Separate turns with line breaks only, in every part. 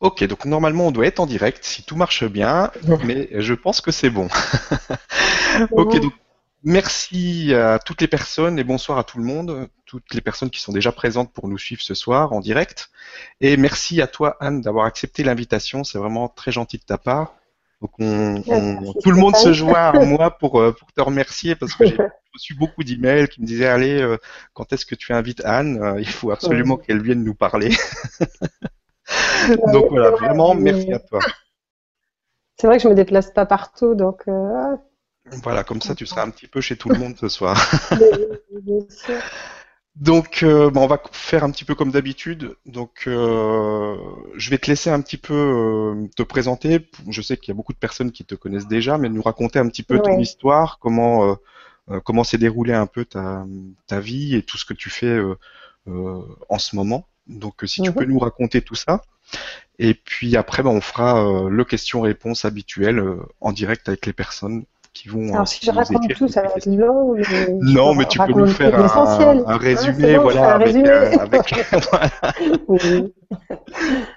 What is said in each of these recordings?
Ok, donc normalement on doit être en direct si tout marche bien, mais je pense que c'est bon. ok, donc merci à toutes les personnes et bonsoir à tout le monde, toutes les personnes qui sont déjà présentes pour nous suivre ce soir en direct. Et merci à toi Anne d'avoir accepté l'invitation, c'est vraiment très gentil de ta part. Donc on, tout le monde se joint à moi pour, euh, pour te remercier parce que j'ai reçu beaucoup d'emails qui me disaient allez euh, quand est-ce que tu invites Anne? Euh, Il faut absolument qu'elle vienne nous parler. donc voilà, vraiment, merci à toi.
C'est vrai que je me déplace pas partout, donc.
Euh, voilà, comme ça, tu seras un petit peu chez tout le monde ce soir. Donc, euh, on va faire un petit peu comme d'habitude. Donc, euh, je vais te laisser un petit peu te présenter. Je sais qu'il y a beaucoup de personnes qui te connaissent déjà, mais nous raconter un petit peu ton histoire, comment comment s'est déroulée un peu ta, ta vie et tout ce que tu fais en ce moment. Donc euh, si tu peux mhm. nous raconter tout ça. Et puis après, ben, on fera euh, le question-réponse habituel euh, en direct avec les personnes qui vont.
Alors si je raconte tout, ça va être long.
Non, mais tu peux nous faire un, un, résumé, ah, voilà, avec, résumé. avec...
oui.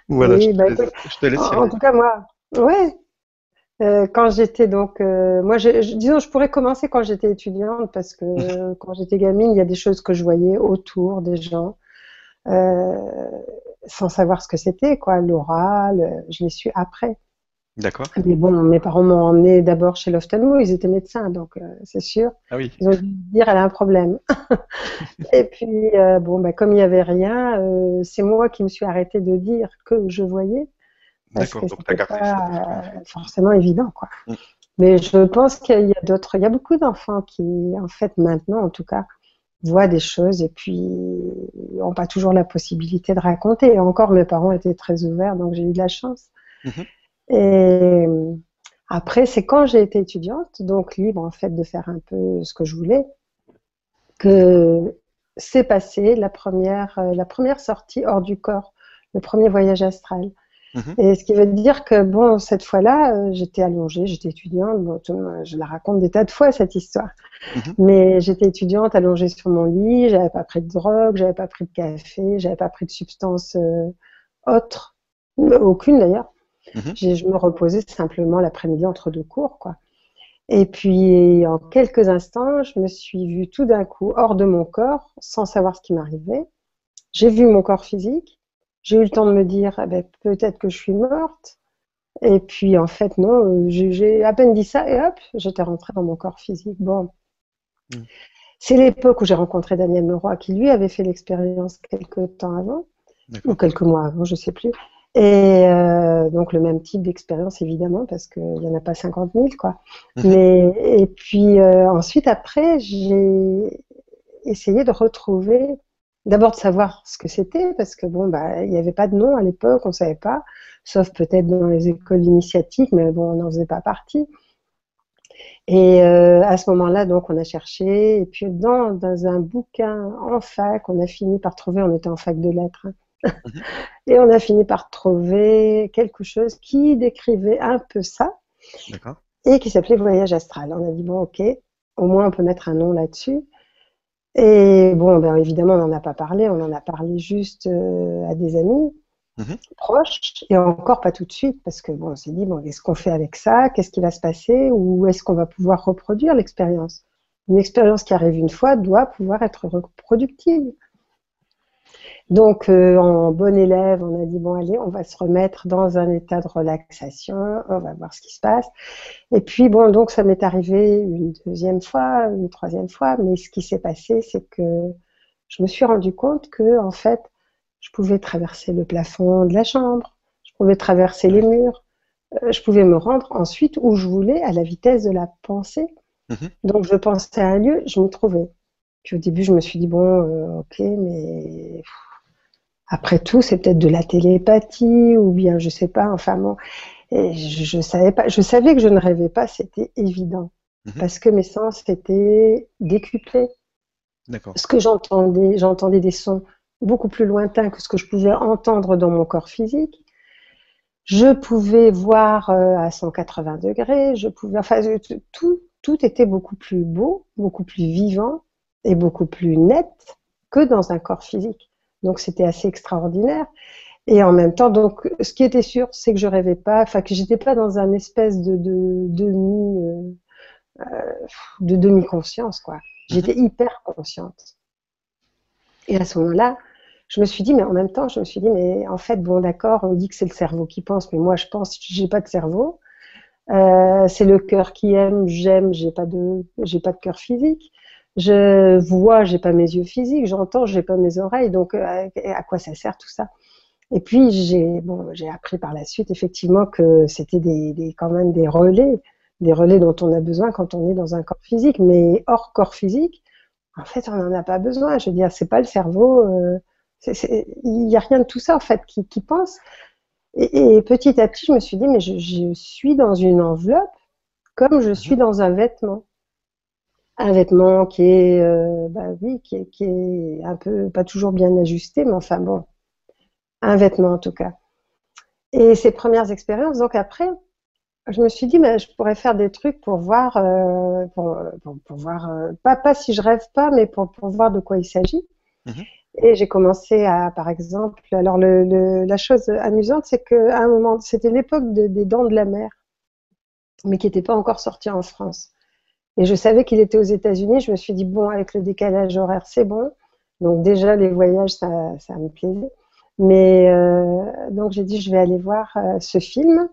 voilà. je, bah, te, je, te, laisse. En, en tout cas, moi, ouais. Quand j'étais donc, moi, je, disons, je pourrais commencer quand j'étais étudiante parce que quand j'étais gamine, il y a des choses que je voyais autour des gens. Euh, sans savoir ce que c'était, quoi, l'oral, je l'ai su après.
D'accord.
Mais bon, mes parents m'ont emmené d'abord chez l'ophtalmo, ils étaient médecins, donc euh, c'est sûr.
Ah oui.
Ils ont dû dire elle a un problème. et puis, euh, bon, bah, comme il n'y avait rien, euh, c'est moi qui me suis arrêtée de dire que je voyais.
D'accord, donc tu
pas forcément évident, quoi. Mm. Mais je pense qu'il y a d'autres, il y a beaucoup d'enfants qui, en fait, maintenant, en tout cas, voient des choses et puis n'ont pas toujours la possibilité de raconter. Et encore, mes parents étaient très ouverts, donc j'ai eu de la chance. Mhm. Et après, c'est quand j'ai été étudiante, donc libre en fait de faire un peu ce que je voulais, que c'est passé la première, la première sortie hors du corps, le premier voyage astral. Mhm. Et ce qui veut dire que, bon, cette fois-là, euh, j'étais allongée, j'étais étudiante, bon, je la raconte des tas de fois, cette histoire. Mhm. Mais j'étais étudiante, allongée sur mon lit, j'avais pas pris de drogue, j'avais pas pris de café, j'avais pas pris de substance euh, autre, aucune d'ailleurs. Mhm. Je me reposais simplement l'après-midi entre deux cours, quoi. Et puis, en quelques instants, je me suis vue tout d'un coup hors de mon corps, sans savoir ce qui m'arrivait. J'ai vu mon corps physique, j'ai eu le temps de me dire, eh ben, peut-être que je suis morte. Et puis, en fait, non, j'ai à peine dit ça et hop, j'étais rentrée dans mon corps physique. Bon. Mm. C'est l'époque où j'ai rencontré Daniel Leroy, qui lui avait fait l'expérience quelques temps avant, ou quelques mois avant, je ne sais plus. Et euh, donc le même type d'expérience évidemment parce qu'il n'y en a pas 50 000 quoi. Mm-hmm. Mais et puis euh, ensuite après j'ai essayé de retrouver D'abord de savoir ce que c'était, parce que bon, bah, il n'y avait pas de nom à l'époque, on ne savait pas, sauf peut-être dans les écoles initiatiques, mais bon, on n'en faisait pas partie. Et euh, à ce moment-là, donc, on a cherché, et puis dans, dans, un bouquin en fac, on a fini par trouver, on était en fac de lettres, hein, mhm. et on a fini par trouver quelque chose qui décrivait un peu ça, et qui s'appelait Voyage astral. On a dit, bon, ok, au moins on peut mettre un nom là-dessus. Et bon, ben évidemment, on n'en a pas parlé, on en a parlé juste euh, à des amis mhm. proches, et encore pas tout de suite, parce que bon, on s'est dit, bon, qu'est-ce qu'on fait avec ça? Qu'est-ce qui va se passer? Ou est-ce qu'on va pouvoir reproduire l'expérience? Une expérience qui arrive une fois doit pouvoir être reproductible. Donc, euh, en bon élève, on a dit bon, allez, on va se remettre dans un état de relaxation, on va voir ce qui se passe. Et puis, bon, donc, ça m'est arrivé une deuxième fois, une troisième fois, mais ce qui s'est passé, c'est que je me suis rendu compte que, en fait, je pouvais traverser le plafond de la chambre, je pouvais traverser les murs, euh, je pouvais me rendre ensuite où je voulais à la vitesse de la pensée. Mhm. Donc, je pensais à un lieu, je m'y trouvais. Puis au début, je me suis dit, bon, euh, ok, mais après tout, c'est peut-être de la télépathie ou bien je sais pas. Enfin bon, et je, je, savais pas. Je savais que je ne rêvais pas, c'était évident mhm. parce que mes sens étaient décuplés.
D'accord.
Ce que j'entendais, j'entendais des sons beaucoup plus lointains que ce que je pouvais entendre dans mon corps physique. Je pouvais voir euh, à 180 degrés. Je pouvais, enfin, tout, tout était beaucoup plus beau, beaucoup plus vivant et beaucoup plus net que dans un corps physique. Donc c'était assez extraordinaire. Et en même temps, donc, ce qui était sûr, c'est que je rêvais pas, enfin que j'étais pas dans un espèce de, de demi, euh, de demi conscience, quoi. J'étais mhm. hyper consciente. Et à ce moment-là, je me suis dit, mais en même temps, je me suis dit, mais en fait, bon, d'accord, on dit que c'est le cerveau qui pense, mais moi, je pense, j'ai pas de cerveau. Euh, c'est le cœur qui aime, j'aime, j'ai pas de, j'ai pas de cœur physique. Je vois, j'ai pas mes yeux physiques. J'entends, j'ai pas mes oreilles. Donc, euh, à quoi ça sert tout ça? Et puis, j'ai, bon, j'ai appris par la suite, effectivement, que c'était des, des, quand même des relais, des relais dont on a besoin quand on est dans un corps physique, mais hors corps physique. En fait, on n'en a pas besoin. Je veux dire, c'est pas le cerveau. Euh, il n'y a rien de tout ça en fait qui, pense. Et, petit à petit, je me suis dit, mais je, suis dans une enveloppe comme je suis dans un vêtement. Un vêtement qui est, euh, bah oui, qui est, qui est un peu, pas toujours bien ajusté, mais enfin bon, un vêtement en tout cas. Et ces premières expériences, donc après, je me suis dit, mais je pourrais faire des trucs pour voir, euh, pour, voir, euh, pas, pas si je rêve pas, mais pour, pour voir de quoi il s'agit. Mhm. Et j'ai commencé à, par exemple, alors le, la chose amusante, c'est qu'à un moment, c'était l'époque des Dents de la Mer, mais qui n'était pas encore sorti en France. Et je savais qu'il était aux États-Unis. Je me suis dit bon, avec le décalage horaire, c'est bon. Donc déjà les voyages, ça, ça me plaisait. Mais euh, donc j'ai dit je vais aller voir euh, ce film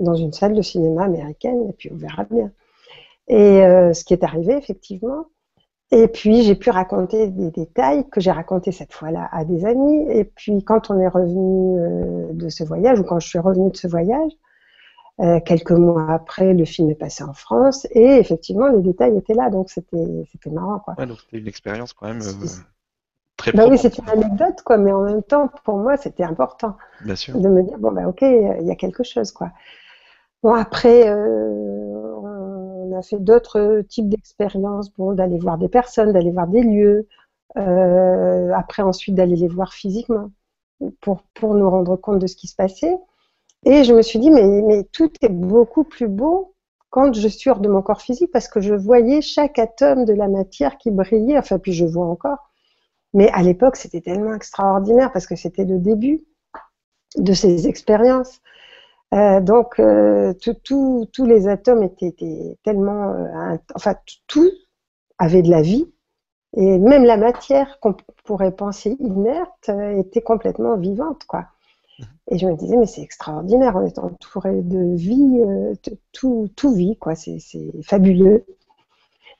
dans une salle de cinéma américaine et puis on verra bien. Et euh, ce qui est arrivé effectivement. Et puis, j'ai pu raconter des détails que j'ai racontés cette fois-là à des amis. Et puis, quand on est revenu de ce voyage, ou quand je suis revenue de ce voyage, euh, quelques mois après, le film est passé en France. Et effectivement, les détails étaient là. Donc, c'était marrant. Quoi.
donc, c'était une expérience quand même euh, très
bah Oui, c'est une anecdote, quoi. Mais en même temps, pour moi, c'était important.
Bien sûr.
De me dire, bon, ben, OK, il y a quelque chose, quoi. Bon, après, on a fait d'autres types d'expériences, bon, d'aller voir des personnes, d'aller voir des lieux, euh, après ensuite d'aller les voir physiquement pour, pour nous rendre compte de ce qui se passait. Et je me suis dit, mais, tout est beaucoup plus beau quand je suis hors de mon corps physique parce que je voyais chaque atome de la matière qui brillait, enfin puis je vois encore. Mais à l'époque, c'était tellement extraordinaire parce que c'était le début de ces expériences. Euh, donc, euh, tous les atomes étaient, tellement, euh, enfin, tout avait de la vie, et même la matière qu'on pourrait penser inerte était complètement vivante, quoi. Et je me disais, mais c'est extraordinaire, on est entouré de vie, tout, tout vit, quoi. C'est fabuleux.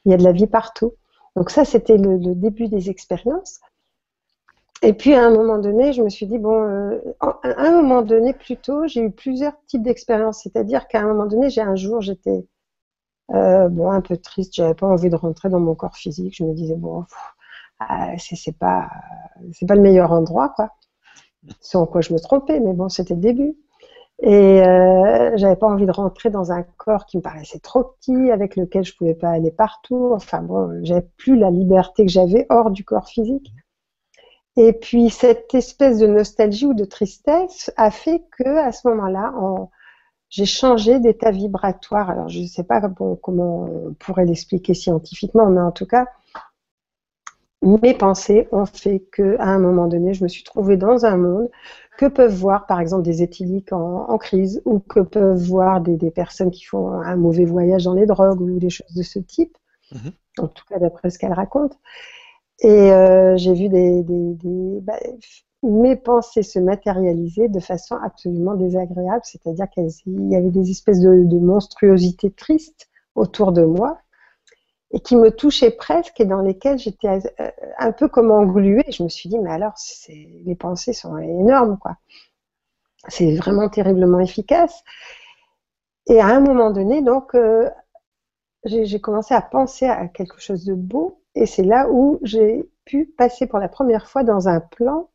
Il y a de la vie partout. Donc ça, c'était le, début des expériences. Et puis à un moment donné, je me suis dit, bon, euh, à un moment donné, plutôt, j'ai eu plusieurs types d'expériences. C'est-à-dire qu'à un moment donné, j'ai un jour, j'étais euh, bon, un peu triste, j'avais pas envie de rentrer dans mon corps physique. Je me disais, bon, ah, c'est pas, pas le meilleur endroit, quoi. En quoi je me trompais, mais bon, c'était le début. Et euh, j'avais pas envie de rentrer dans un corps qui me paraissait trop petit, avec lequel je pouvais pas aller partout. Enfin bon, j'avais plus la liberté que j'avais hors du corps physique. Et puis cette espèce de nostalgie ou de tristesse a fait que à ce moment-là, j'ai changé d'état vibratoire. Alors je ne sais pas comment on pourrait l'expliquer scientifiquement, mais en tout cas, mes pensées ont fait que à un moment donné, je me suis trouvée dans un monde que peuvent voir par exemple des éthyliques en, crise ou que peuvent voir des, personnes qui font un mauvais voyage dans les drogues ou des choses de ce type. Mhm. En tout cas, d'après ce qu'elle raconte. Et euh, j'ai vu des, bah, mes pensées se matérialiser de façon absolument désagréable, c'est-à-dire qu'il y avait des espèces de, de, monstruosités tristes autour de moi et qui me touchaient presque et dans lesquelles j'étais euh, un peu comme engluée. Je me suis dit, mais alors, les pensées sont énormes, quoi. C'est vraiment terriblement efficace. Et à un moment donné, donc, euh, j'ai commencé à penser à quelque chose de beau et c'est là où j'ai pu passer pour la première fois dans un plan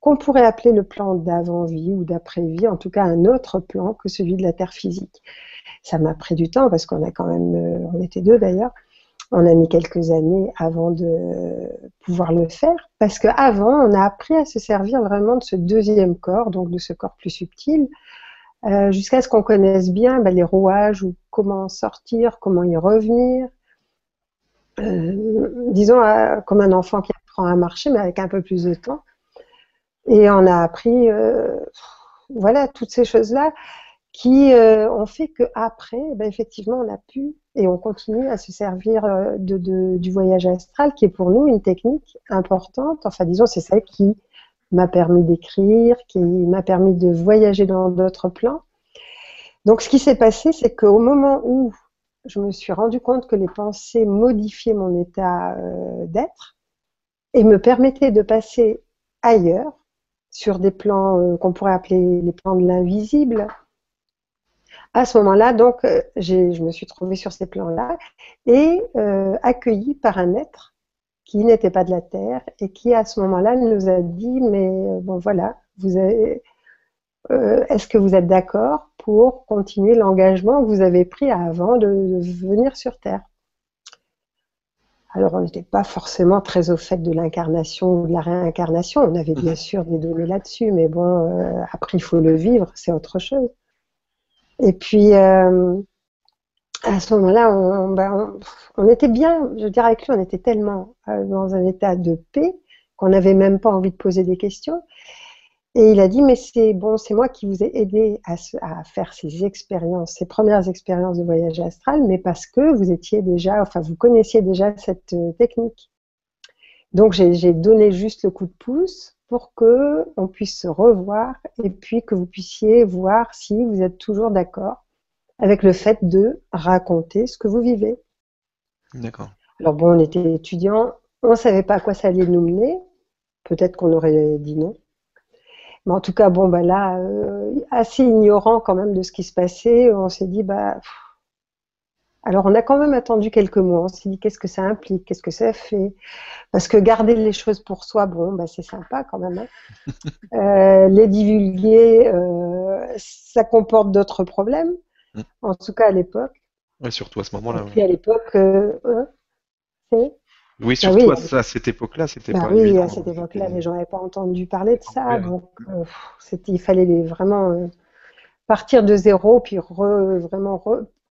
qu'on pourrait appeler le plan d'avant-vie ou d'après-vie, en tout cas un autre plan que celui de la Terre physique. Ça m'a pris du temps parce qu'on a quand même, euh, on était deux d'ailleurs, on a mis quelques années avant de pouvoir le faire parce qu'avant, on a appris à se servir vraiment de ce deuxième corps, donc de ce corps plus subtil, euh, jusqu'à ce qu'on connaisse bien ben, les rouages ou comment sortir, comment y revenir, euh, disons, comme un enfant qui apprend à marcher, mais avec un peu plus de temps. Et on a appris, voilà, toutes ces choses-là qui ont fait qu'après, ben, effectivement, on a pu et on continue à se servir de, du voyage astral, qui est pour nous une technique importante. Enfin, disons, c'est ça qui m'a permis d'écrire, qui m'a permis de voyager dans d'autres plans. Donc, ce qui s'est passé, c'est qu'au moment où je me suis rendu compte que les pensées modifiaient mon état euh, d'être et me permettaient de passer ailleurs, sur des plans euh, qu'on pourrait appeler les plans de l'invisible. À ce moment-là, donc, euh, je me suis trouvée sur ces plans-là et accueillie par un être qui n'était pas de la Terre et qui, à ce moment-là, nous a dit, mais bon, voilà, vous avez, euh, est-ce que vous êtes d'accord pour continuer l'engagement que vous avez pris avant de, venir sur Terre? Alors, on n'était pas forcément très au fait de l'incarnation ou de la réincarnation. On avait bien mhm. sûr des données là-dessus, mais bon, euh, après, il faut le vivre, c'est autre chose. Et puis, euh, à ce moment-là, ben, on, était bien, je dirais avec lui, on était tellement dans un état de paix qu'on n'avait même pas envie de poser des questions. Et il a dit, mais c'est bon, c'est moi qui vous ai aidé à, faire ces expériences, ces premières expériences de voyage astral, mais parce que vous étiez déjà, enfin, vous connaissiez déjà cette euh, technique. Donc, j'ai donné juste le coup de pouce pour que on puisse se revoir et puis que vous puissiez voir si vous êtes toujours d'accord avec le fait de raconter ce que vous vivez.
D'accord.
Alors bon, on était étudiants, on ne savait pas à quoi ça allait nous mener. Peut-être qu'on aurait dit non. Mais en tout cas, bon, bah là, euh, assez ignorant quand même de ce qui se passait, on s'est dit, bah. Alors, on a quand même attendu quelques mois. On s'est dit, qu'est-ce que ça implique? Qu'est-ce que ça fait? Parce que garder les choses pour soi, bon, bah, c'est sympa quand même. Hein. Euh, les divulguer, euh, ça comporte d'autres problèmes. Mm. En tout cas, à l'époque.
Oui, surtout à ce moment-là.
Et à l'époque, c'est
oui, bah surtout à, cette époque-là, c'était
bah
pas
Oui, à cette époque-là, les gens n'avaient pas entendu parler de ça. Donc, euh, il fallait vraiment euh, partir de zéro, puis vraiment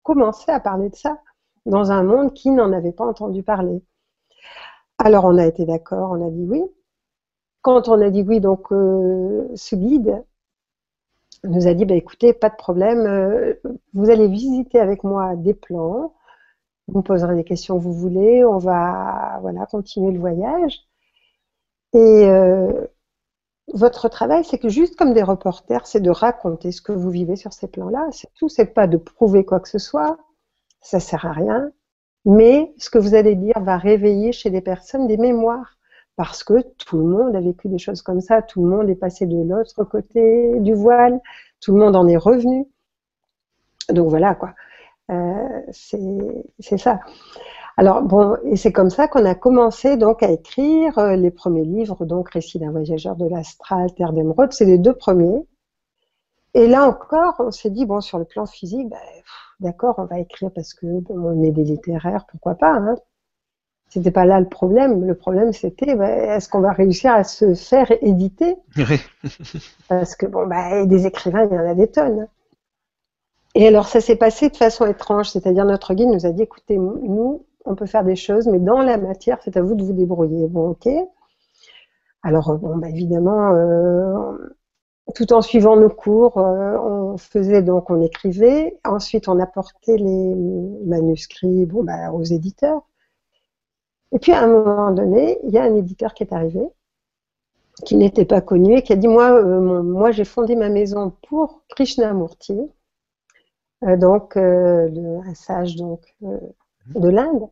commencer à parler de ça dans un monde qui n'en avait pas entendu parler. Alors, on a été d'accord, on a dit oui. Quand on a dit oui, donc, euh, ce guide nous a dit, bah, écoutez, pas de problème, vous allez visiter avec moi des plans, vous me poserez des questions que vous voulez, on va voilà, continuer le voyage. Et euh, votre travail, c'est que juste comme des reporters, c'est de raconter ce que vous vivez sur ces plans-là. C'est tout, c'est pas de prouver quoi que ce soit, ça sert à rien. Mais ce que vous allez dire va réveiller chez des personnes des mémoires. Parce que tout le monde a vécu des choses comme ça, tout le monde est passé de l'autre côté du voile, tout le monde en est revenu. Donc voilà quoi. Euh, c'est ça. Alors bon, et c'est comme ça qu'on a commencé donc à écrire euh, les premiers livres, donc Récit d'un voyageur de l'astral, Terre d'émeraude, c'est les deux premiers. Et là encore, on s'est dit bon, sur le plan physique, ben, d'accord, on va écrire parce que on est des littéraires, pourquoi pas. Hein. C'était pas là le problème. Le problème, c'était ben, est-ce qu'on va réussir à se faire éditer? Parce que bon, ben, des écrivains, il y en a des tonnes. Et alors, ça s'est passé de façon étrange, c'est-à-dire notre guide nous a dit, écoutez, nous, on peut faire des choses, mais dans la matière, c'est à vous de vous débrouiller. Bon, ok. Alors, bon, bah, évidemment, euh, tout en suivant nos cours, euh, on faisait donc, on écrivait. Ensuite, on apportait les manuscrits bah, aux éditeurs. Et puis, à un moment donné, il y a un éditeur qui est arrivé, qui n'était pas connu et qui a dit, moi, euh, moi j'ai fondé ma maison pour Krishnamurti euh, donc euh, un sage donc euh, de l'Inde.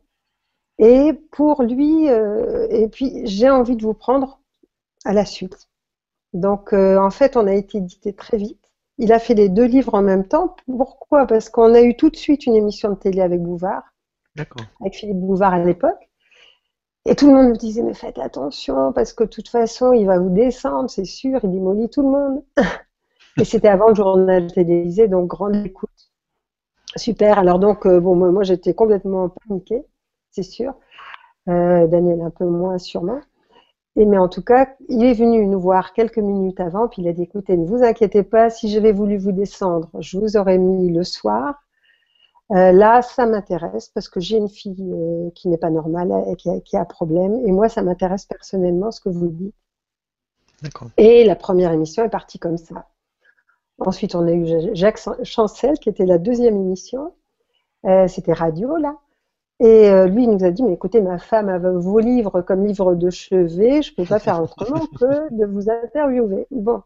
Et pour lui, et puis j'ai envie de vous prendre à la suite. Donc en fait, on a été édité très vite. Il a fait les deux livres en même temps. Pourquoi? Parce qu'on a eu tout de suite une émission de télé avec Bouvard, avec Philippe Bouvard à l'époque. Et tout le monde nous disait, mais faites attention, parce que de toute façon, il va vous descendre, c'est sûr, il démolit tout le monde. Et c'était avant le journal télévisé, donc grande écoute. Super. Alors donc, euh, bon, moi, j'étais complètement paniquée, c'est sûr. Euh, Daniel un peu moins sûrement. Et mais en tout cas, il est venu nous voir quelques minutes avant, puis il a dit écoutez, ne vous inquiétez pas, si j'avais voulu vous descendre, je vous aurais mis le soir. Euh, là, ça m'intéresse parce que j'ai une fille qui n'est pas normale et qui a, qui a, problème. Et moi, ça m'intéresse personnellement ce que vous dites. Et la première émission est partie comme ça. Ensuite, on a eu Jacques Chancel, qui était la deuxième émission. Euh, c'était radio, là. Et euh, lui, il nous a dit, mais écoutez, ma femme a vos livres comme livre de chevet, je ne peux pas faire autrement que de vous interviewer. Bon.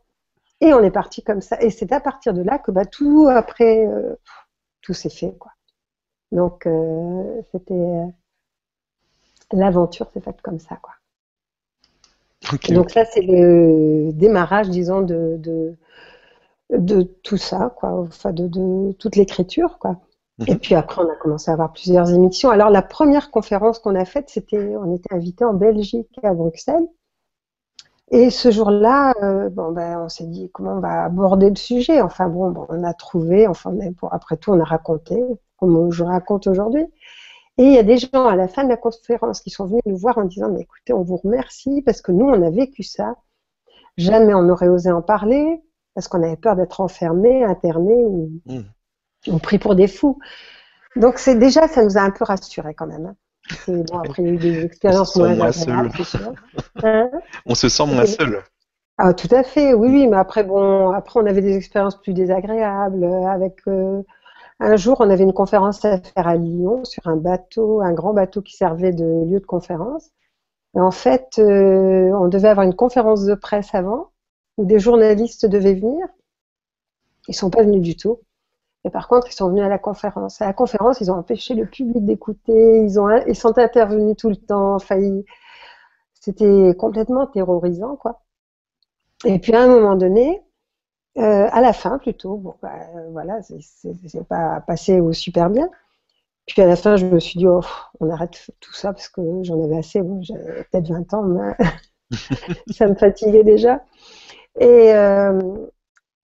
Et on est parti comme ça. Et c'est à partir de là que bah, tout après, euh, tout s'est fait. Quoi. Donc, c'était... L'aventure s'est faite comme ça. Quoi. Donc ça, c'est le démarrage, disons, de, de, tout ça, quoi, enfin de, toute l'écriture, quoi. Mhm. Et puis après, on a commencé à avoir plusieurs émissions. Alors la première conférence qu'on a faite, c'était, on était invité en Belgique à Bruxelles. Et ce jour-là, euh, bon, ben, on s'est dit comment on va aborder le sujet? Enfin bon, on a trouvé, enfin pour, après tout, on a raconté, comme je raconte aujourd'hui. Et il y a des gens à la fin de la conférence qui sont venus nous voir en disant, mais écoutez, on vous remercie parce que nous, on a vécu ça. Jamais on n'aurait osé en parler parce qu'on avait peur d'être enfermé, interné ou, hmm. pris pour des fous. Donc c'est déjà, ça nous a un peu rassurés quand même. Hein. Bon, après, il y a eu des expériences
moins, moins seul. Hein on se sent moins seul.
Ah, tout à fait, oui, oui, mais après, bon, après, on avait des expériences plus désagréables avec euh, un jour, on avait une conférence à faire à Lyon sur un bateau, un grand bateau qui servait de lieu de conférence. Et en fait, euh, on devait avoir une conférence de presse avant, où des journalistes devaient venir. Ils sont pas venus du tout. Et par contre, ils sont venus à la conférence. À la conférence, ils ont empêché le public d'écouter. Ils ont, ils sont intervenus tout le temps. Enfin, c'était complètement terrorisant, quoi. Et puis à un moment donné, euh, à la fin, plutôt, bon, bah, voilà, c'est pas passé au super bien. Puis à la fin, je me suis dit, oh, on arrête tout ça parce que j'en avais assez. J'avais peut-être 20 ans, mais ça me fatiguait déjà. Et euh,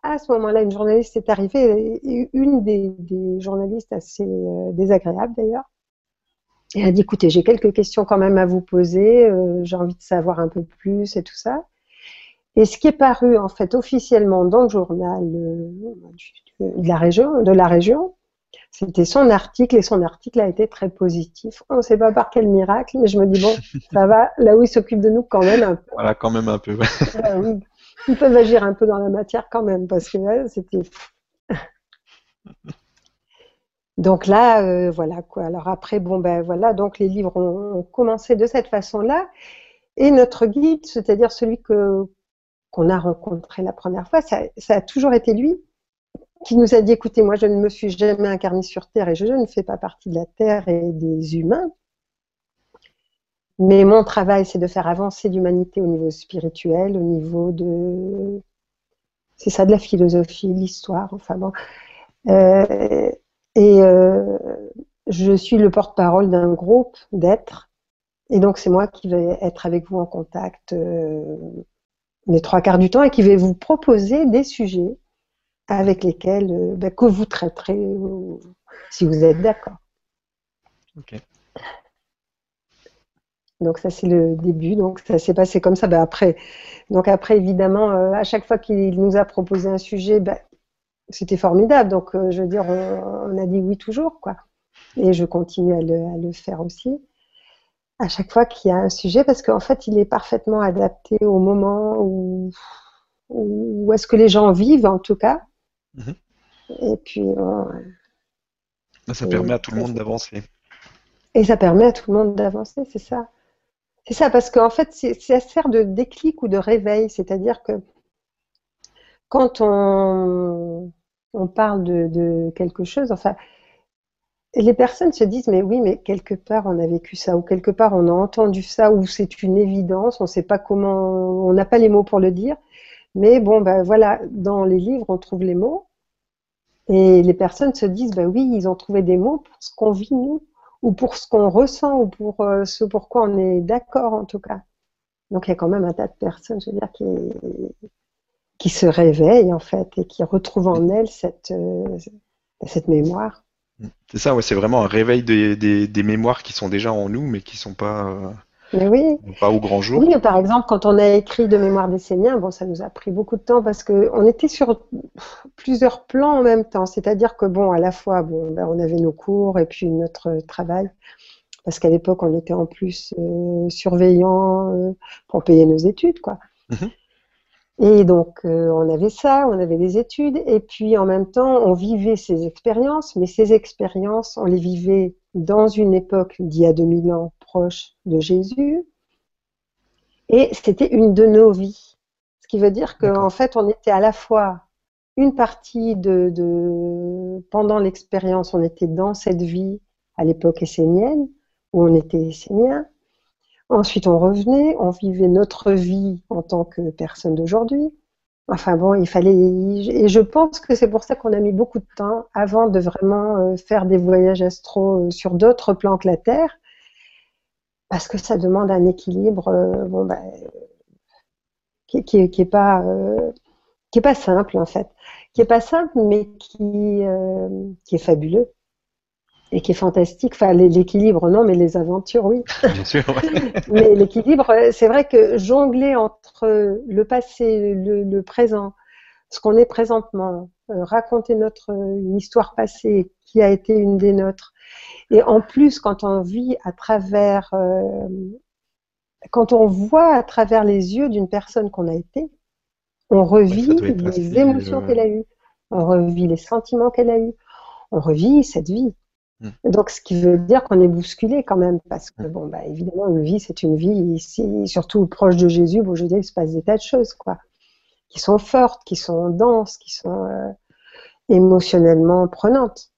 à ce moment-là, une journaliste est arrivée, une des, journalistes assez euh, désagréables d'ailleurs. Et elle a dit, écoutez, j'ai quelques questions quand même à vous poser, j'ai envie de savoir un peu plus et tout ça. Et ce qui est paru en fait officiellement dans le journal euh, de la région, de la région c'était son article et son article a été très positif. On ne sait pas par quel miracle, mais je me dis bon, ça va, là où ils s'occupent de nous quand même un peu.
Voilà, quand même un peu.
Ils peuvent agir un peu dans la matière quand même, parce que c'était. Donc là, euh, voilà quoi. Alors après, bon ben voilà, donc les livres ont commencé de cette façon-là. Et notre guide, c'est-à-dire celui que qu'on a rencontré la première fois, ça, a toujours été lui qui nous a dit, écoutez, moi je ne me suis jamais incarné sur Terre et je ne fais pas partie de la Terre et des humains. Mais mon travail, c'est de faire avancer l'humanité au niveau spirituel, au niveau de... C'est ça, de la philosophie, l'histoire, enfin bon. Euh, et euh, je suis le porte-parole d'un groupe d'êtres. Et donc, c'est moi qui vais être avec vous en contact euh, les trois quarts du temps et qui va vous proposer des sujets avec lesquels ben, que vous traiterez si vous êtes d'accord. Donc ça c'est le début, donc ça s'est passé comme ça. Ben, après, donc après évidemment, euh, à chaque fois qu'il nous a proposé un sujet, ben, c'était formidable. Donc je veux dire, on, a dit oui toujours quoi. Et je continue à le faire aussi à chaque fois qu'il y a un sujet parce qu'en fait, il est parfaitement adapté au moment où, où est-ce que les gens vivent, en tout cas. Mhm.
Et puis. ça permet à tout le monde d'avancer.
Et ça permet à tout le monde d'avancer, c'est ça. C'est ça, parce qu'en fait, ça sert de déclic ou de réveil. C'est-à-dire que quand on, parle de, quelque chose, enfin, les personnes se disent, mais oui, mais quelque part on a vécu ça, ou quelque part on a entendu ça, ou c'est une évidence, on ne sait pas comment, on n'a pas les mots pour le dire. Mais bon, ben voilà, dans les livres, on trouve les mots. Et les personnes se disent, ben oui, ils ont trouvé des mots pour ce qu'on vit nous, ou pour ce qu'on ressent, ou pour euh, ce pourquoi on est d'accord en tout cas. Donc il y a quand même un tas de personnes, je veux dire, qui, qui se réveillent en fait, et qui retrouvent en elles cette, euh, cette mémoire.
C'est ça, ouais, c'est vraiment un réveil des, des, mémoires qui sont déjà en nous, mais qui sont pas, euh,
mais oui.
pas au grand jour.
Oui, par exemple, quand on a écrit de mémoire des Séniens, bon, ça nous a pris beaucoup de temps parce qu'on était sur plusieurs plans en même temps. C'est-à-dire que, bon, à la fois, bon, ben, on avait nos cours et puis notre travail. Parce qu'à l'époque, on était en plus euh, surveillant euh, pour payer nos études, quoi. Mhm. Et donc, euh, on avait ça, on avait des études, et puis en même temps, on vivait ces expériences, mais ces expériences, on les vivait dans une époque d'il y a 2000 ans proche de Jésus, et c'était une de nos vies. Ce qui veut dire qu'en fait, on était à la fois une partie de, de pendant l'expérience, on était dans cette vie à l'époque essénienne, où on était essénien, Ensuite, on revenait, on vivait notre vie en tant que personne d'aujourd'hui. Enfin bon, il fallait. Et je pense que c'est pour ça qu'on a mis beaucoup de temps avant de vraiment euh, faire des voyages astro euh, sur d'autres plans que la Terre, parce que ça demande un équilibre euh, bon, bah, qui, qui, qui, est pas qui est pas simple en fait, qui est pas simple, mais qui qui est fabuleux et qui est fantastique. Enfin, l'équilibre, non, mais les aventures, oui. Bien sûr. mais l'équilibre, c'est vrai que jongler entre le passé, le, le présent, ce qu'on est présentement, euh, raconter notre une histoire passée qui a été une des nôtres, et en plus quand on vit à travers, euh, quand on voit à travers les yeux d'une personne qu'on a été, on revit les émotions euh, qu'elle a eues, on revit les sentiments qu'elle a eus, on revit cette vie. Mm. Donc, ce qui veut dire qu'on est bousculé quand même, parce que, mm. bon, bah, évidemment, une vie, c'est une vie ici, surtout proche de Jésus, bon, je veux dire, il se passe des tas de choses, quoi, qui sont fortes, qui sont denses, qui sont euh, émotionnellement prenantes.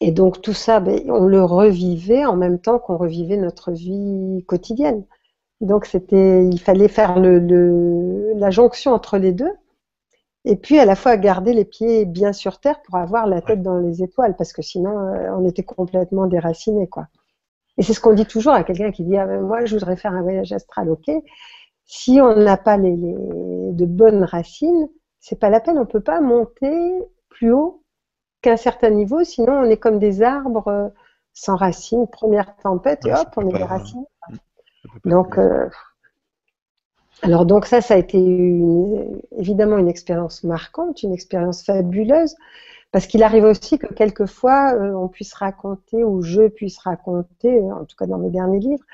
Et donc, tout ça, ben, on le revivait en même temps qu'on revivait notre vie quotidienne. Donc, c'était, il fallait faire le, la jonction entre les deux et puis à la fois garder les pieds bien sur terre pour avoir la tête dans les étoiles, parce que sinon euh, on était complètement déraciné, quoi. Et c'est ce qu'on dit toujours à quelqu'un qui dit ah, ben, moi je voudrais faire un voyage astral, ok. Si on n'a pas les, de bonnes racines, c'est pas la peine, on peut pas monter plus haut qu'un certain niveau, sinon on est comme des arbres euh, sans racines, première tempête et hop, on est des racines. Donc euh, alors donc ça, ça a été évidemment une expérience marquante, une expérience fabuleuse, parce qu'il arrive aussi que quelquefois euh, on puisse raconter ou je puisse raconter, en tout cas dans mes derniers livres,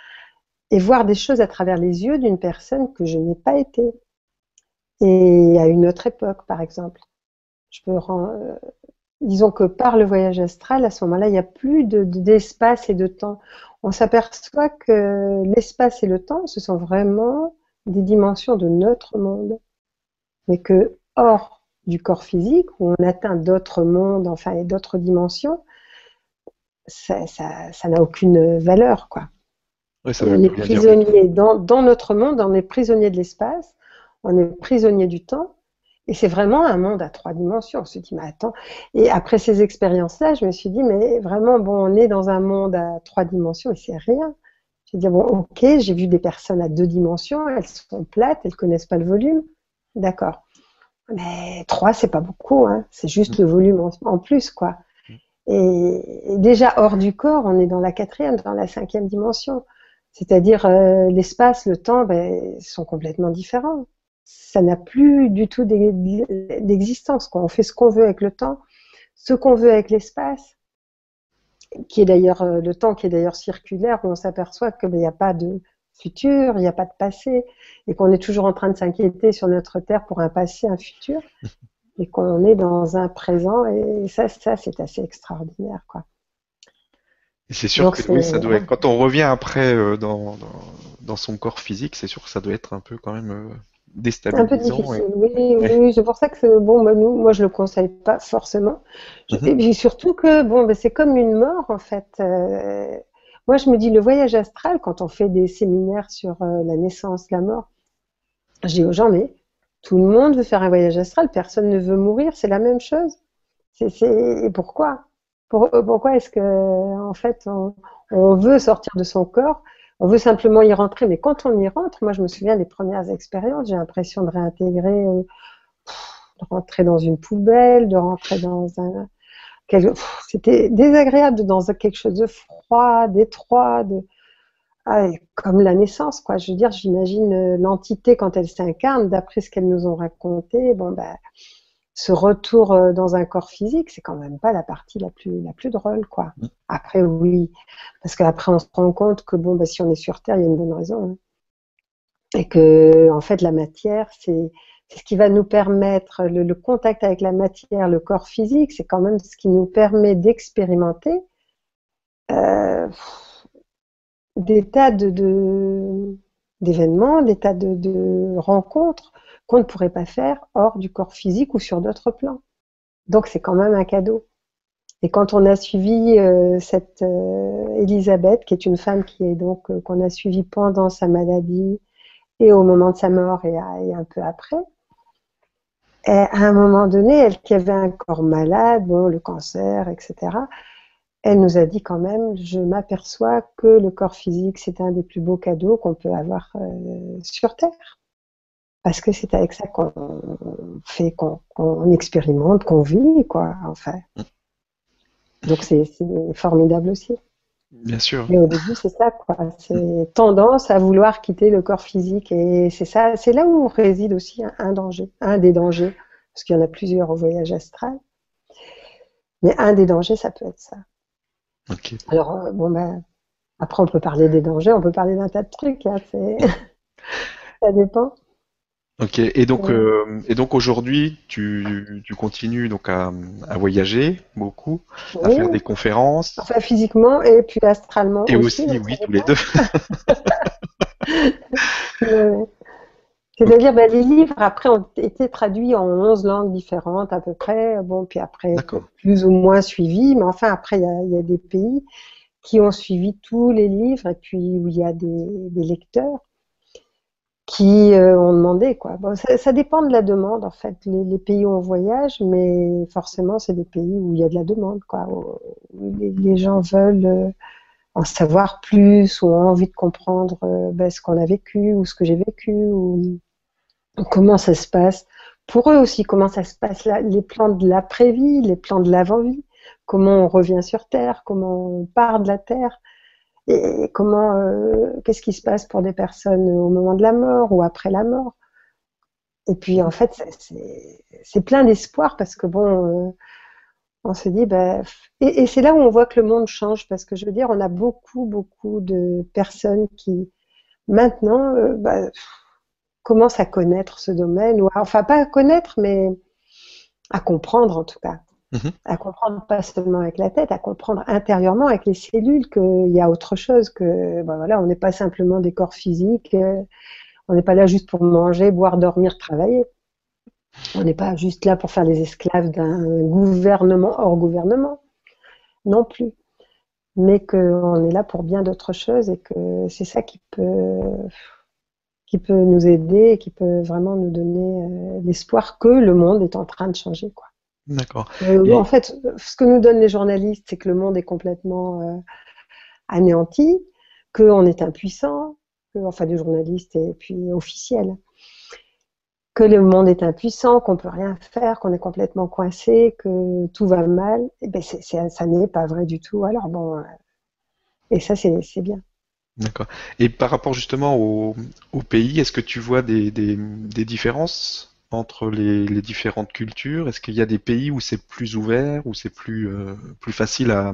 et voir des choses à travers les yeux d'une personne que je n'ai pas été. Et à une autre époque, par exemple. Je peux euh, disons que par le voyage astral, à ce moment-là, il n'y a plus d'espace et de temps. On s'aperçoit que l'espace et le temps, ce sont vraiment des dimensions de notre monde, mais que hors du corps physique, où on atteint d'autres mondes, enfin, et d'autres dimensions, ça n'a aucune valeur, quoi. on est prisonnier dans, dans, notre monde, on est prisonnier de l'espace, on est prisonnier du temps, et c'est vraiment un monde à trois dimensions. On se dit, mais attends. Et après ces expériences-là, je me suis dit, mais vraiment, bon, on est dans un monde à trois dimensions, et c'est rien. J'ai dit, bon, ok, j'ai vu des personnes à deux dimensions, elles sont plates, elles connaissent pas le volume. D'accord. Mais trois, c'est pas beaucoup, hein. c'est juste mm. le volume en, plus, quoi. Mm. Et, déjà hors du corps, on est dans la quatrième, dans la cinquième dimension. C'est-à-dire euh, l'espace, le temps, ben, sont complètement différents. Ça n'a plus du tout d'existence. On fait ce qu'on veut avec le temps, ce qu'on veut avec l'espace qui est d'ailleurs euh, le temps qui est d'ailleurs circulaire, où on s'aperçoit qu'il n'y a pas de futur, il n'y a pas de passé, et qu'on est toujours en train de s'inquiéter sur notre Terre pour un passé, un futur, et qu'on est dans un présent, et ça, ça c'est assez extraordinaire, quoi.
c'est sûr que oui, ça doit être, quand on revient après euh, dans, dans, son corps physique, c'est sûr que ça doit être un peu quand même euh, déstabilisant. Un peu difficile,
oui, oui, c'est pour ça que bon, bah, nous, moi je le conseille pas forcément. Mhm. Et surtout que bon, bah, c'est comme une mort en fait. Euh, moi je me dis le voyage astral quand on fait des séminaires sur euh, la naissance, la mort, je dis aux gens mais tout le monde veut faire un voyage astral, personne ne veut mourir, c'est la même chose. C'est pourquoi? Pourquoi est-ce que en fait on, on veut sortir de son corps on veut simplement y rentrer, mais quand on y rentre, moi je me souviens des premières expériences, j'ai l'impression de réintégrer, euh, de rentrer dans une poubelle, de rentrer dans un... C'était désagréable dans quelque chose de froid, d'étroit. Ah, comme la naissance, quoi. Je veux dire, j'imagine euh, l'entité quand elle s'incarne, d'après ce qu'elles nous ont raconté, bon, ben, ce retour euh, dans un corps physique, c'est quand même pas la partie la plus, la plus drôle, quoi. Mm. Après, oui, parce qu'après, on se rend compte que, bon, bah, si on est sur Terre, il y a une bonne raison. Hein. Et que, en fait, la matière, c'est, c'est ce qui va nous permettre, le, contact avec la matière, le corps physique, c'est quand même ce qui nous permet d'expérimenter euh, des tas de, d'événements, des tas de, rencontres qu'on ne pourrait pas faire hors du corps physique ou sur d'autres plans. Donc c'est quand même un cadeau. Et quand on a suivi euh, cette euh, Elisabeth, qui est une femme qui est donc qu'on a suivie pendant sa maladie et au moment de sa mort et un peu après, à un moment donné, elle qui avait un corps malade, bon, le cancer, etc., elle nous a dit quand même, je m'aperçois que le corps physique, c'est un des plus beaux cadeaux qu'on peut avoir euh, sur Terre. Parce que c'est avec ça qu'on fait, qu'on expérimente, qu'on vit, quoi, enfin. Donc c'est formidable aussi.
Bien sûr.
Et au début, c'est ça, quoi. C'est tendance à vouloir quitter le corps physique. Et c'est ça, c'est là où réside aussi un, danger, un des dangers. Parce qu'il y en a plusieurs au voyage astral. Mais un des dangers, ça peut être ça. Alors, euh, bon, ben, après, on peut parler des dangers, on peut parler d'un tas de trucs. Hein, ça dépend.
Ok, et donc, euh, et donc aujourd'hui, tu, tu, continues donc à, à voyager beaucoup, à faire des conférences.
Enfin, physiquement et puis astralement.
Et aussi, oui, tous les deux.
C'est-à-dire, ben, les livres, après, ont été traduits en 11 langues différentes à peu près. Bon, puis après, plus ou moins suivis. Mais enfin, après, il y a, y a, des pays qui ont suivi tous les livres et puis où il y a des, des lecteurs qui euh, ont demandé quoi. Bon, ça, dépend de la demande en fait. Les, pays où on voyage, mais forcément c'est des pays où il y a de la demande quoi. Les, gens veulent euh, en savoir plus ou ont envie de comprendre euh, ben, ce qu'on a vécu ou ce que j'ai vécu ou comment ça se passe. Pour eux aussi, comment ça se passe les plans de l'après-vie, les plans de l'avant-vie, comment on revient sur Terre, comment on part de la Terre et comment, euh, qu'est-ce qui se passe pour des personnes au moment de la mort ou après la mort? Et puis en fait, c'est plein d'espoir parce que bon, euh, on se dit, bah, et, c'est là où on voit que le monde change parce que je veux dire, on a beaucoup, beaucoup de personnes qui maintenant euh, bah, commencent à connaître ce domaine, ou enfin pas à connaître, mais à comprendre en tout cas. Mhm. À comprendre pas seulement avec la tête, à comprendre intérieurement avec les cellules qu'il y a autre chose, que ben voilà, on n'est pas simplement des corps physiques, euh, on n'est pas là juste pour manger, boire, dormir, travailler. On n'est pas juste là pour faire les esclaves d'un gouvernement hors gouvernement, non plus. Mais qu'on est là pour bien d'autres choses et que c'est ça qui peut, qui peut nous aider qui peut vraiment nous donner euh, l'espoir que le monde est en train de changer. Quoi.
D'accord.
Euh, en fait, ce que nous donnent les journalistes, c'est que le monde est complètement euh, anéanti, qu'on est impuissant, que, enfin des journalistes et puis officiels, que le monde est impuissant, qu'on peut rien faire, qu'on est complètement coincé, que tout va mal. Et eh ben c'est, ça n'est pas vrai du tout. Alors bon, euh, et ça c'est, bien.
D'accord. Et par rapport justement au, au pays, est-ce que tu vois des, des, des différences? Entre les, différentes cultures? Est-ce qu'il y a des pays où c'est plus ouvert, où c'est plus, euh, plus facile à,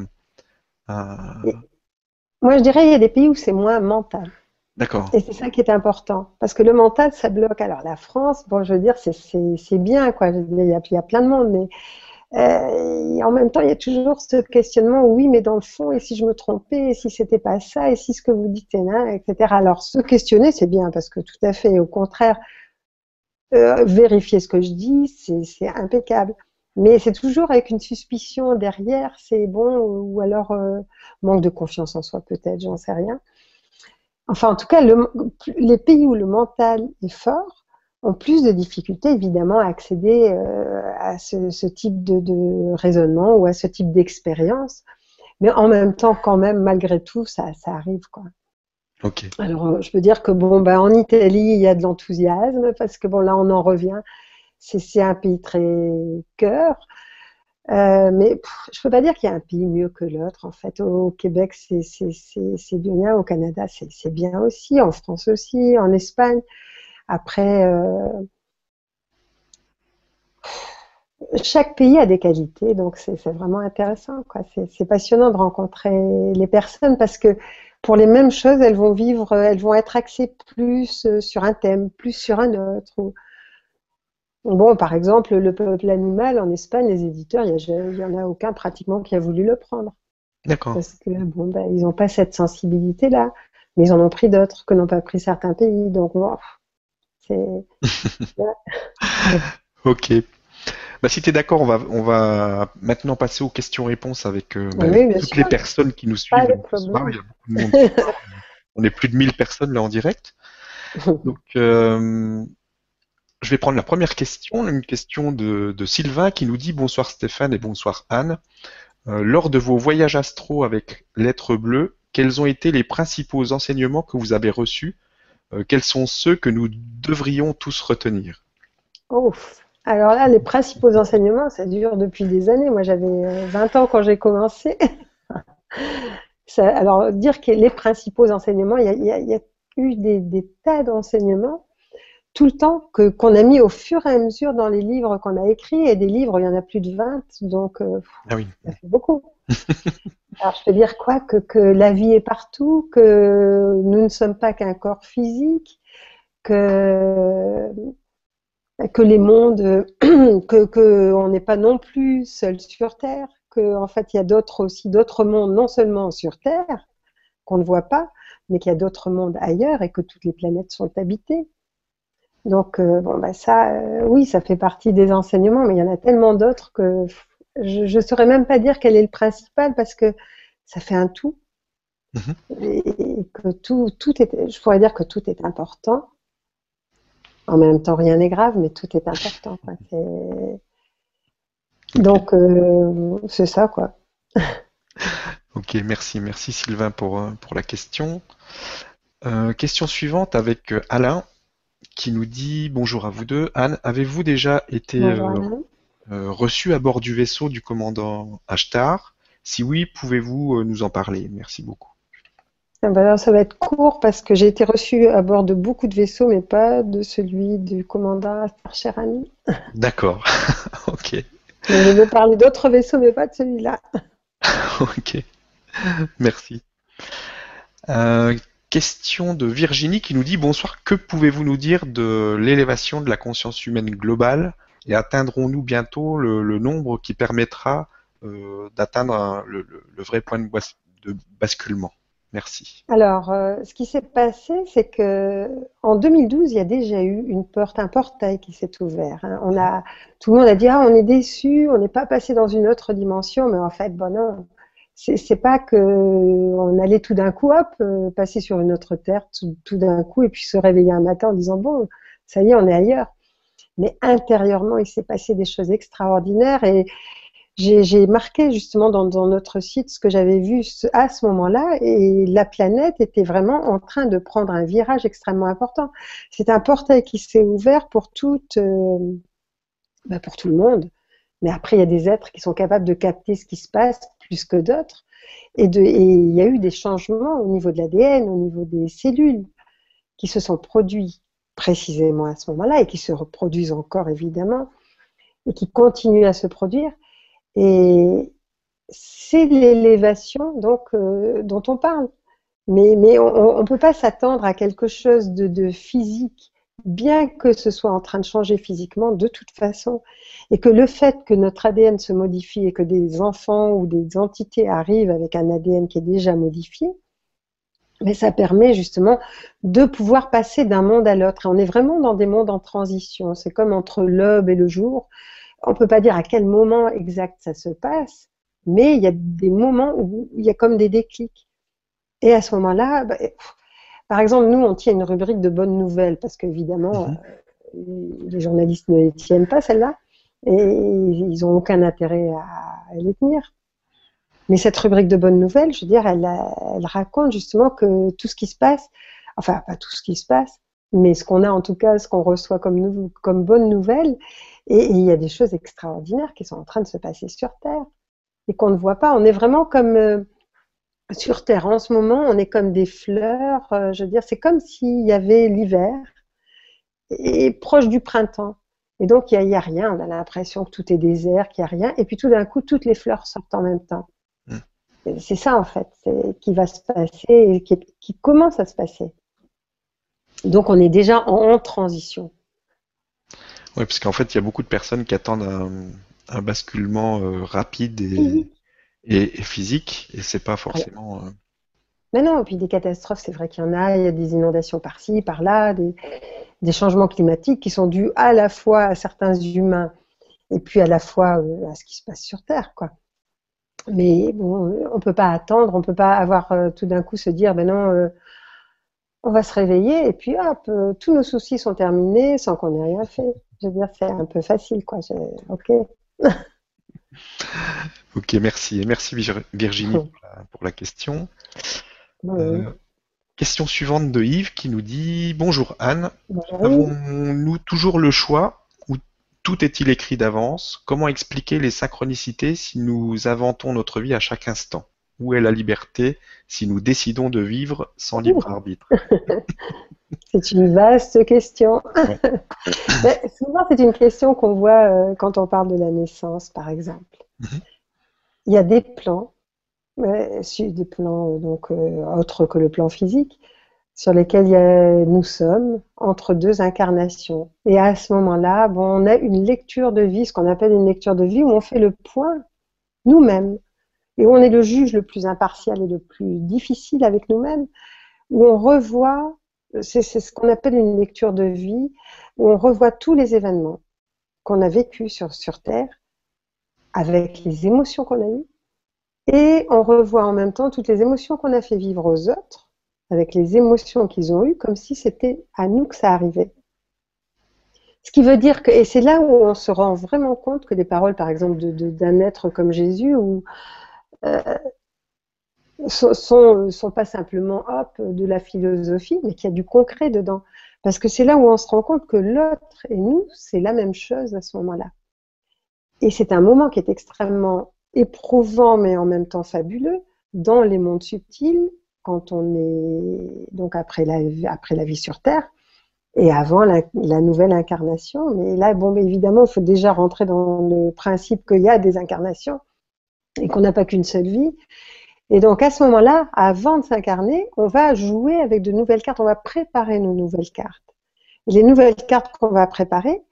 Moi, je dirais qu'il y a des pays où c'est moins mental.
D'accord.
Et c'est ça qui est important. Parce que le mental, ça bloque. Alors, la France, bon, je veux dire, c'est bien, quoi. il, y a, il y a plein de monde, mais euh, en même temps, il y a toujours ce questionnement, oui, mais dans le fond, et si je me trompais, et si c'était pas ça, et si ce que vous dites est là, etc. Alors, se questionner, c'est bien, parce que tout à fait, au contraire, euh, vérifier ce que je dis, c'est impeccable. Mais c'est toujours avec une suspicion derrière, c'est bon, ou alors euh, manque de confiance en soi peut-être, j'en sais rien. Enfin, en tout cas, le, les pays où le mental est fort ont plus de difficultés, évidemment, à accéder euh, à ce, type de, de, raisonnement ou à ce type d'expérience. Mais en même temps, quand même, malgré tout, ça, ça arrive, quoi. Alors, euh, je peux dire que bon, bah, en Italie, il y a de l'enthousiasme parce que bon, là, on en revient. C'est un pays très cœur. Euh, mais je peux pas dire qu'il y a un pays mieux que l'autre. En fait, au Québec, c'est bien. Au Canada, c'est bien aussi. En France aussi. En Espagne. Après, euh, chaque pays a des qualités, donc c'est vraiment intéressant. C'est passionnant de rencontrer les personnes parce que pour les mêmes choses, elles vont vivre, elles vont être axées plus euh, sur un thème, plus sur un autre. Bon, par exemple, le peuple animal en Espagne, les éditeurs, il n'y en a aucun pratiquement qui a voulu le prendre.
D'accord.
Parce que bon, ben, ils n'ont pas cette sensibilité-là, mais ils en ont pris d'autres que n'ont pas pris certains pays. Donc, bon, c'est.
ok. Bah, si tu es d'accord, on va, on va maintenant passer aux questions-réponses avec euh, bah, toutes les personnes qui nous suivent. on est plus de 1000 personnes là en direct. Donc, euh, je vais prendre la première question, une question de, Sylvain qui nous dit Bonsoir Stéphane et bonsoir Anne. Euh, lors de vos voyages astro avec l'être bleu, quels ont été les principaux enseignements que vous avez reçus? Quels sont ceux que nous devrions tous retenir?
Ouf. Alors là, les principaux enseignements, ça dure depuis des années. Moi, j'avais 20 euh, ans quand j'ai commencé. alors, dire que les principaux enseignements, il y a, eu des, tas d'enseignements tout le temps que qu'on a mis au fur et à mesure dans les livres qu'on a écrits. Et des livres, il y en a plus de 20, donc euh,
ah oui.
ça fait beaucoup. alors, je peux dire quoi? Que, que la vie est partout, que nous ne sommes pas qu'un corps physique, que que les mondes, que, que on n'est pas non plus seul sur Terre, qu'en en fait il y a d'autres aussi d'autres mondes, non seulement sur Terre qu'on ne voit pas, mais qu'il y a d'autres mondes ailleurs et que toutes les planètes sont habitées. Donc euh, bon bah ça, euh, oui, ça fait partie des enseignements, mais il y en a tellement d'autres que je ne saurais même pas dire quel est le principal parce que ça fait un tout. Mm-hmm. Et que tout, tout est, je pourrais dire que tout est important en même temps, rien n'est grave, mais tout est important. Donc, euh, c'est ça, quoi.
ok, merci. Merci Sylvain pour, euh, pour la question. Euh, question suivante avec Alain qui nous dit Bonjour à vous deux. Anne, avez-vous déjà été reçu à bord du vaisseau du commandant Ashtar? Si oui, pouvez-vous nous en parler? Merci beaucoup.
Ah bah ça va être court parce que j'ai été reçue à bord de beaucoup de vaisseaux, mais pas de celui du commandant Cherani.
D'accord, ok.
je vais parler d'autres vaisseaux, mais pas de celui-là.
ok, merci. Euh, question de Virginie qui nous dit Bonsoir, que pouvez-vous nous dire de l'élévation de la conscience humaine globale et atteindrons-nous bientôt le, nombre qui permettra euh, d'atteindre le, vrai point de basculement? Merci.
Alors, euh, ce qui s'est passé, c'est que en 2012, il y a déjà eu une porte, un portail qui s'est ouvert. Hein. On a, tout le monde a dit ah, on est déçu, on n'est pas passé dans une autre dimension, mais en fait, bon non, c'est pas que on allait tout d'un coup, hop, euh, passer sur une autre terre tout, tout d'un coup et puis se réveiller un matin en disant bon, ça y est, on est ailleurs. Mais intérieurement, il s'est passé des choses extraordinaires et j'ai marqué justement dans, notre site ce que j'avais vu à ce moment-là et la planète était vraiment en train de prendre un virage extrêmement important. C'est un portail qui s'est ouvert pour toute, euh, bah, pour tout le monde. Mais après, il y a des êtres qui sont capables de capter ce qui se passe plus que d'autres. Et, et il y a eu des changements au niveau de l'ADN, au niveau des cellules qui se sont produits précisément à ce moment-là et qui se reproduisent encore évidemment et qui continuent à se produire. Et c'est l'élévation donc euh, dont on parle. Mais, on ne peut pas s'attendre à quelque chose de, de, physique, bien que ce soit en train de changer physiquement de toute façon. Et que le fait que notre ADN se modifie et que des enfants ou des entités arrivent avec un ADN qui est déjà modifié, mais ça permet justement de pouvoir passer d'un monde à l'autre. On est vraiment dans des mondes en transition. C'est comme entre l'aube et le jour on ne peut pas dire à quel moment exact ça se passe, mais il y a des moments où il y a comme des déclics. Et à ce moment-là, bah, par exemple, nous, on tient une rubrique de bonnes nouvelles, parce qu'évidemment, mhm. euh, les journalistes ne les tiennent pas, celles-là, et ils n'ont aucun intérêt à, les tenir. Mais cette rubrique de bonnes nouvelles, je veux dire, elle, elle raconte justement que tout ce qui se passe, enfin, pas tout ce qui se passe, mais ce qu'on a en tout cas, ce qu'on reçoit comme, comme bonne nouvelle, et, il y a des choses extraordinaires qui sont en train de se passer sur Terre et qu'on ne voit pas. On est vraiment comme euh, sur Terre en ce moment, on est comme des fleurs. Euh, je veux dire, c'est comme s'il y avait l'hiver et proche du printemps. Et donc, il n'y a, rien. On a l'impression que tout est désert, qu'il n'y a rien. Et puis, tout d'un coup, toutes les fleurs sortent en même temps. Hmm. C'est ça, en fait, qui va se passer et qui, qui, commence à se passer. Donc, on est déjà en transition.
Oui, parce qu'en fait, il y a beaucoup de personnes qui attendent un, basculement euh, rapide et, et, physique, et c'est pas forcément. Euh,
Mais non, et puis des catastrophes, c'est vrai qu'il y en a, il y a des inondations par-ci, par-là, des, des, changements climatiques qui sont dus à la fois à certains humains et puis à la fois euh, à ce qui se passe sur Terre, quoi. Mais bon, on peut pas attendre, on peut pas avoir tout d'un coup se dire, ben non, on va se réveiller et puis hop, tous nos soucis sont terminés sans qu'on ait rien fait. Je veux dire, c'est un peu facile, quoi. Ok.
ok, merci. merci Virginie pour la, question. Euh, question suivante de Yves qui nous dit Bonjour Anne. Avons-nous toujours le choix ou tout est-il écrit d'avance? Comment expliquer les synchronicités si nous inventons notre vie à chaque instant? Où est la liberté si nous décidons de vivre sans libre arbitre?
C'est une vaste question. souvent, c'est une question qu'on voit euh, quand on parle de la naissance, par exemple. Mhm. Il y a des plans, des plans donc euh, autres que le plan physique, sur lesquels nous sommes entre deux incarnations. Et à ce moment-là, bon, on a une lecture de vie, ce qu'on appelle une lecture de vie, où on fait le point nous-mêmes, et où on est le juge le plus impartial et le plus difficile avec nous-mêmes, où on revoit c'est ce qu'on appelle une lecture de vie, où on revoit tous les événements qu'on a vécus sur, sur Terre, avec les émotions qu'on a eues, et on revoit en même temps toutes les émotions qu'on a fait vivre aux autres, avec les émotions qu'ils ont eues, comme si c'était à nous que ça arrivait. Ce qui veut dire que, et c'est là où on se rend vraiment compte que les paroles, par exemple, d'un être comme Jésus, ou euh, sont, sont, pas simplement hop de la philosophie, mais qu'il y a du concret dedans. Parce que c'est là où on se rend compte que l'autre et nous, c'est la même chose à ce moment-là. Et c'est un moment qui est extrêmement éprouvant, mais en même temps fabuleux, dans les mondes subtils, quand on est donc après la, vie sur Terre et avant la, nouvelle incarnation. Mais là, bon, évidemment, il faut déjà rentrer dans le principe qu'il y a des incarnations et qu'on n'a pas qu'une seule vie et donc à ce moment-là, avant de s'incarner, on va jouer avec de nouvelles cartes, on va préparer nos nouvelles cartes. Et les nouvelles cartes qu'on va préparer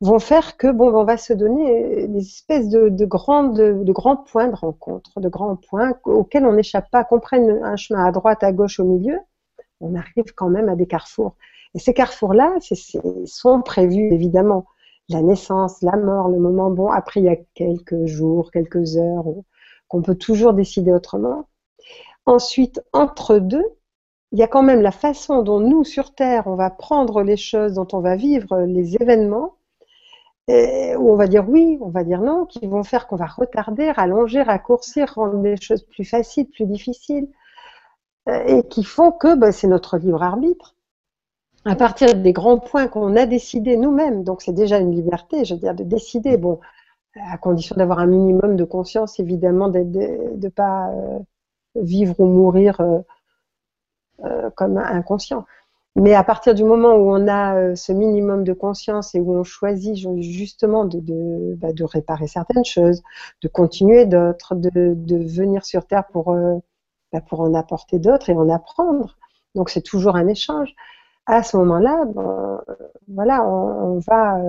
vont faire que bon, on va se donner des espèces de, de, grands, de, grands points de rencontre, de grands points auxquels on n'échappe pas, qu'on prenne un chemin à droite, à gauche, au milieu, on arrive quand même à des carrefours. Et ces carrefours-là, sont prévus évidemment. La naissance, la mort, le moment bon. Après, il y a quelques jours, quelques heures qu'on peut toujours décider autrement. Ensuite, entre deux, il y a quand même la façon dont nous, sur Terre, on va prendre les choses, dont on va vivre les événements, où on va dire oui, on va dire non, qui vont faire qu'on va retarder, rallonger, raccourcir, rendre les choses plus faciles, plus difficiles, et qui font que ben, c'est notre libre arbitre. À partir des grands points qu'on a décidés nous-mêmes, donc c'est déjà une liberté, je veux dire, de décider, bon, à condition d'avoir un minimum de conscience, évidemment, de ne pas euh, vivre ou mourir euh, euh, comme inconscient. Mais à partir du moment où on a ce minimum de conscience et où on choisit justement de, bah, de, réparer certaines choses, de continuer d'autres, de, venir sur Terre bah, pour en apporter d'autres et en apprendre, donc c'est toujours un échange. À ce moment-là, voilà, on, va,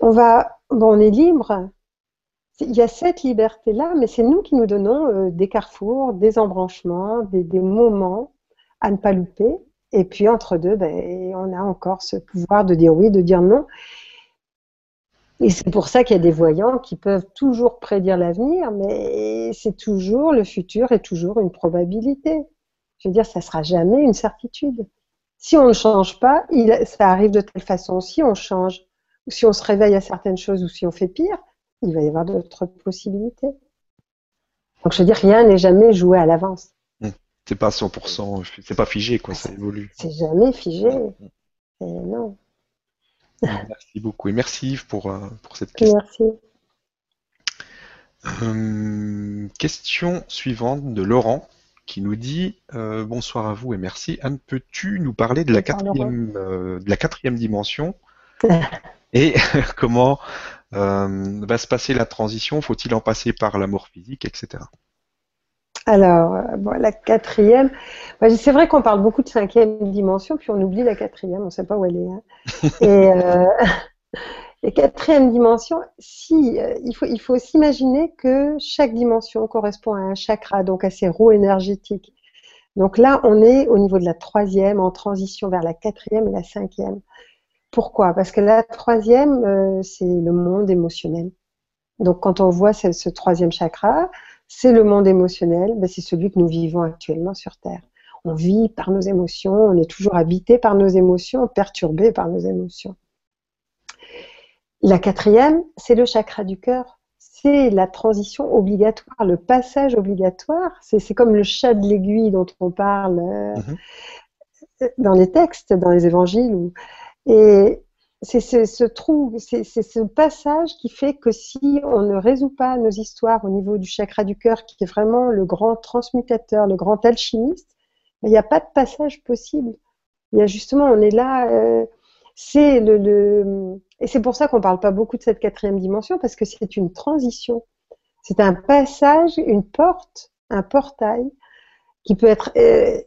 on va bon, on est libre. Il y a cette liberté-là, mais c'est nous qui nous donnons euh, des carrefours, des embranchements, des, moments à ne pas louper. Et puis entre deux, ben, on a encore ce pouvoir de dire oui, de dire non. Et c'est pour ça qu'il y a des voyants qui peuvent toujours prédire l'avenir, mais c'est toujours, le futur est toujours une probabilité. Je veux dire, ça ne sera jamais une certitude. Si on ne change pas, ça arrive de telle façon. Si on change, si on se réveille à certaines choses ou si on fait pire, il va y avoir d'autres possibilités. Donc je veux dire, rien n'est jamais joué à l'avance.
Mmh. C'est pas 100%, c'est pas figé, quoi, ça évolue.
C'est jamais figé. Et non.
Merci beaucoup. Et merci Yves pour, euh, pour cette question.
Merci.
Euh, question suivante de Laurent qui nous dit euh, bonsoir à vous et merci. Anne, peux-tu nous parler de la, quatrième, de la quatrième dimension Et comment euh, va se passer la transition? Faut-il en passer par l'amour physique, etc.
Alors, euh, la quatrième, c'est vrai qu'on parle beaucoup de cinquième dimension, puis on oublie la quatrième, on ne sait pas où elle est. Hein. Et, euh, et, quatrième dimension, si, euh, il faut, s'imaginer que chaque dimension correspond à un chakra, donc à ses roues énergétiques. Donc là, on est au niveau de la troisième, en transition vers la quatrième et la cinquième. Pourquoi? Parce que la troisième, c'est le monde émotionnel. Donc quand on voit ce troisième chakra, c'est le monde émotionnel, ben, c'est celui que nous vivons actuellement sur Terre. On vit par nos émotions, on est toujours habité par nos émotions, perturbé par nos émotions. La quatrième, c'est le chakra du cœur. C'est la transition obligatoire, le passage obligatoire. C'est comme le chat de l'aiguille dont on parle euh, mhm. dans les textes, dans les évangiles. Et c'est ce, trou, c'est ce passage qui fait que si on ne résout pas nos histoires au niveau du chakra du cœur, qui est vraiment le grand transmutateur, le grand alchimiste, il n'y a pas de passage possible. Il y a justement, on est là, euh, c'est le, et c'est pour ça qu'on ne parle pas beaucoup de cette quatrième dimension parce que c'est une transition, c'est un passage, une porte, un portail qui peut être euh,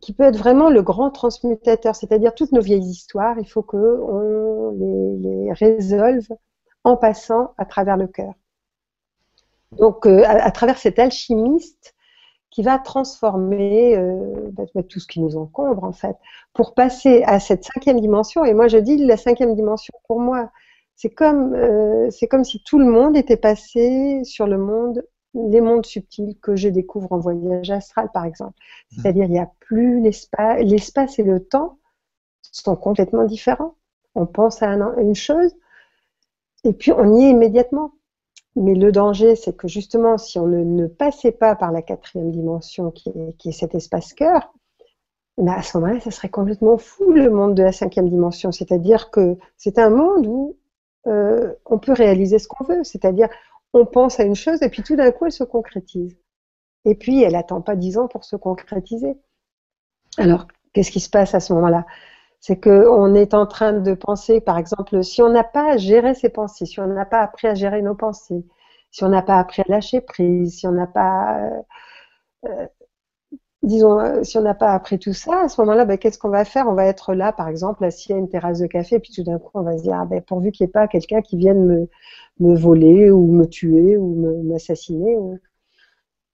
qui peut être vraiment le grand transmutateur, c'est-à-dire toutes nos vieilles histoires, il faut que on les, résolve en passant à travers le cœur. Donc euh, à, travers cet alchimiste qui va transformer euh, bah, bah, tout ce qui nous encombre en fait, pour passer à cette cinquième dimension. Et moi je dis la cinquième dimension pour moi, c'est comme c'est comme si tout le monde était passé sur le monde les mondes subtils que je découvre en voyage astral, par exemple. Mmh. C'est-à-dire, il n'y a plus l'espace. L'espace et le temps sont complètement différents. On pense à, une chose et puis on y est immédiatement. Mais le danger, c'est que justement, si on ne, passait pas par la quatrième dimension, qui est, cet espace cœur, ben, à ce moment-là, ça serait complètement fou le monde de la cinquième dimension. C'est-à-dire que c'est un monde où euh, on peut réaliser ce qu'on veut. C'est-à-dire, on pense à une chose et puis tout d'un coup, elle se concrétise. Et puis, elle n'attend pas dix ans pour se concrétiser. Alors, qu'est-ce qui se passe à ce moment-là? C'est qu'on est en train de penser, par exemple, si on n'a pas géré ses pensées, si on n'a pas appris à gérer nos pensées, si on n'a pas appris à lâcher prise, si on n'a pas euh, euh, disons, euh, si on n'a pas appris tout ça, à ce moment-là, ben, qu'est-ce qu'on va faire? On va être là, par exemple, assis à une terrasse de café, et puis tout d'un coup, on va se dire, ah, ben, pourvu qu'il n'y ait pas quelqu'un qui vienne me, me, voler ou me tuer ou m'assassiner.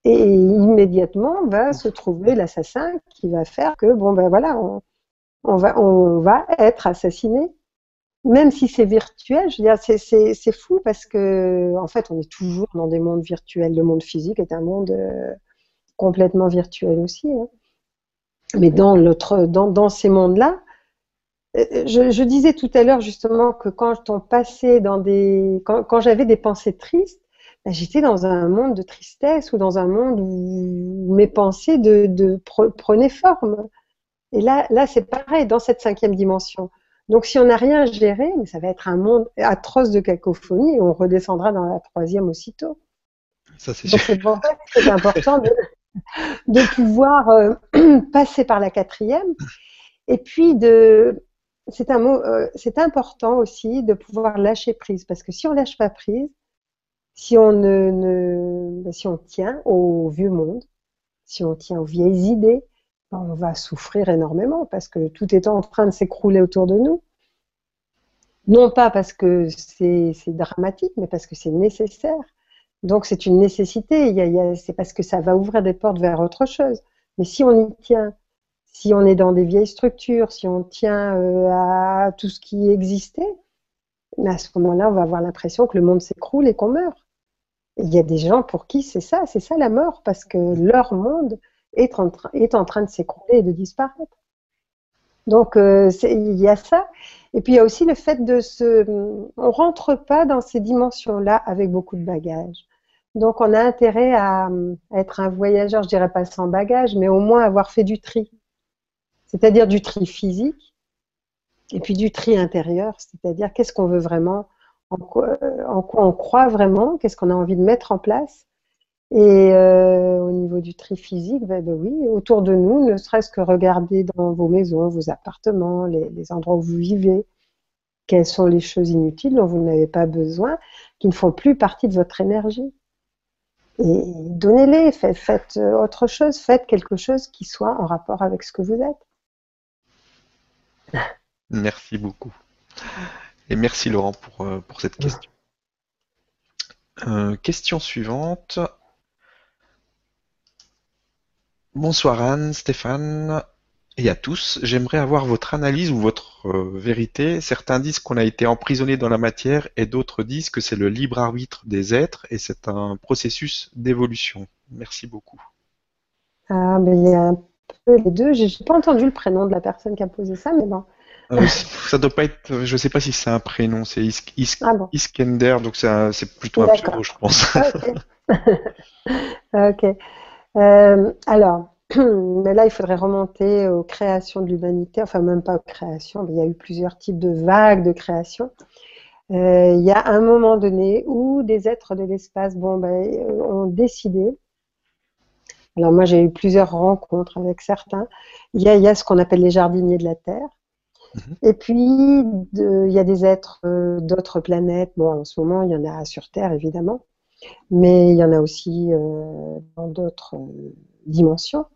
Et immédiatement va se trouver l'assassin qui va faire que, bon, ben voilà, on, on va être assassiné. Même si c'est virtuel, je veux dire, c'est fou parce que, en fait, on est toujours dans des mondes virtuels. Le monde physique est un monde euh, complètement virtuel aussi. Hein. Mais dans ces mondes-là, euh, je, disais tout à l'heure justement que quand on passait dans des, quand, j'avais des pensées tristes, ben, j'étais dans un monde de tristesse ou dans un monde où mes pensées de, prenaient forme. Et là, là c'est pareil dans cette cinquième dimension. Donc si on n'a rien géré, ça va être un monde atroce de cacophonie et on redescendra dans la troisième aussitôt. Ça, c'est c'est important de, de pouvoir euh, passer par la quatrième. Et puis, de, c'est un mot, euh, c'est important aussi de pouvoir lâcher prise, parce que si on lâche pas prise, si on ne, si on tient au vieux monde, si on tient aux vieilles idées, on va souffrir énormément parce que tout est en train de s'écrouler autour de nous. Non pas parce que c'est dramatique, mais parce que c'est nécessaire. Donc c'est une nécessité, c'est parce que ça va ouvrir des portes vers autre chose. Mais si on y tient, si on est dans des vieilles structures, si on tient euh, à tout ce qui existait, à ce moment-là, on va avoir l'impression que le monde s'écroule et qu'on meurt. Il y a des gens pour qui c'est ça, c'est ça la mort, parce que leur monde est en, train de s'écrouler et de disparaître. Donc euh, il y a ça. Et puis il y a aussi le fait de se... On rentre pas dans ces dimensions-là avec beaucoup de bagages. Donc on a intérêt à, être un voyageur, je dirais pas sans bagage, mais au moins avoir fait du tri. C'est-à-dire du tri physique et puis du tri intérieur, c'est-à-dire qu'est-ce qu'on veut vraiment, en quoi, en quoi, on croit vraiment, qu'est-ce qu'on a envie de mettre en place et euh, au niveau du tri physique, ben, ben, oui, autour de nous, ne serait-ce que regarder dans vos maisons, vos appartements, les, endroits où vous vivez, quelles sont les choses inutiles dont vous n'avez pas besoin, qui ne font plus partie de votre énergie. Et donnez-les, faites, autre chose, faites quelque chose qui soit en rapport avec ce que vous êtes.
Merci beaucoup. Et merci Laurent pour, euh, pour cette question. Euh, question suivante. Bonsoir Anne, Stéphane et à tous. J'aimerais avoir votre analyse ou votre euh, vérité. Certains disent qu'on a été emprisonné dans la matière et d'autres disent que c'est le libre arbitre des êtres et c'est un processus d'évolution. Merci beaucoup.
Ah, mais il y a un peu les deux. J'ai pas entendu le prénom de la personne qui a posé ça, mais bon.
Euh, ça doit pas être, je sais pas si c'est un prénom, c'est ah Iskender, donc c'est plutôt un pseudo, je pense.
ok. Euh, alors, mais là, il faudrait remonter aux créations de l'humanité, enfin même pas aux créations, mais il y a eu plusieurs types de vagues de création. Euh, il y a un moment donné où des êtres de l'espace bon, ben, ont décidé alors moi j'ai eu plusieurs rencontres avec certains. Il y a, il y a ce qu'on appelle les jardiniers de la Terre, Mhm. Et puis, il y a des êtres euh, d'autres planètes. Bon, en ce moment, il y en a sur Terre, évidemment, mais il y en a aussi euh, dans d'autres euh, dimensions.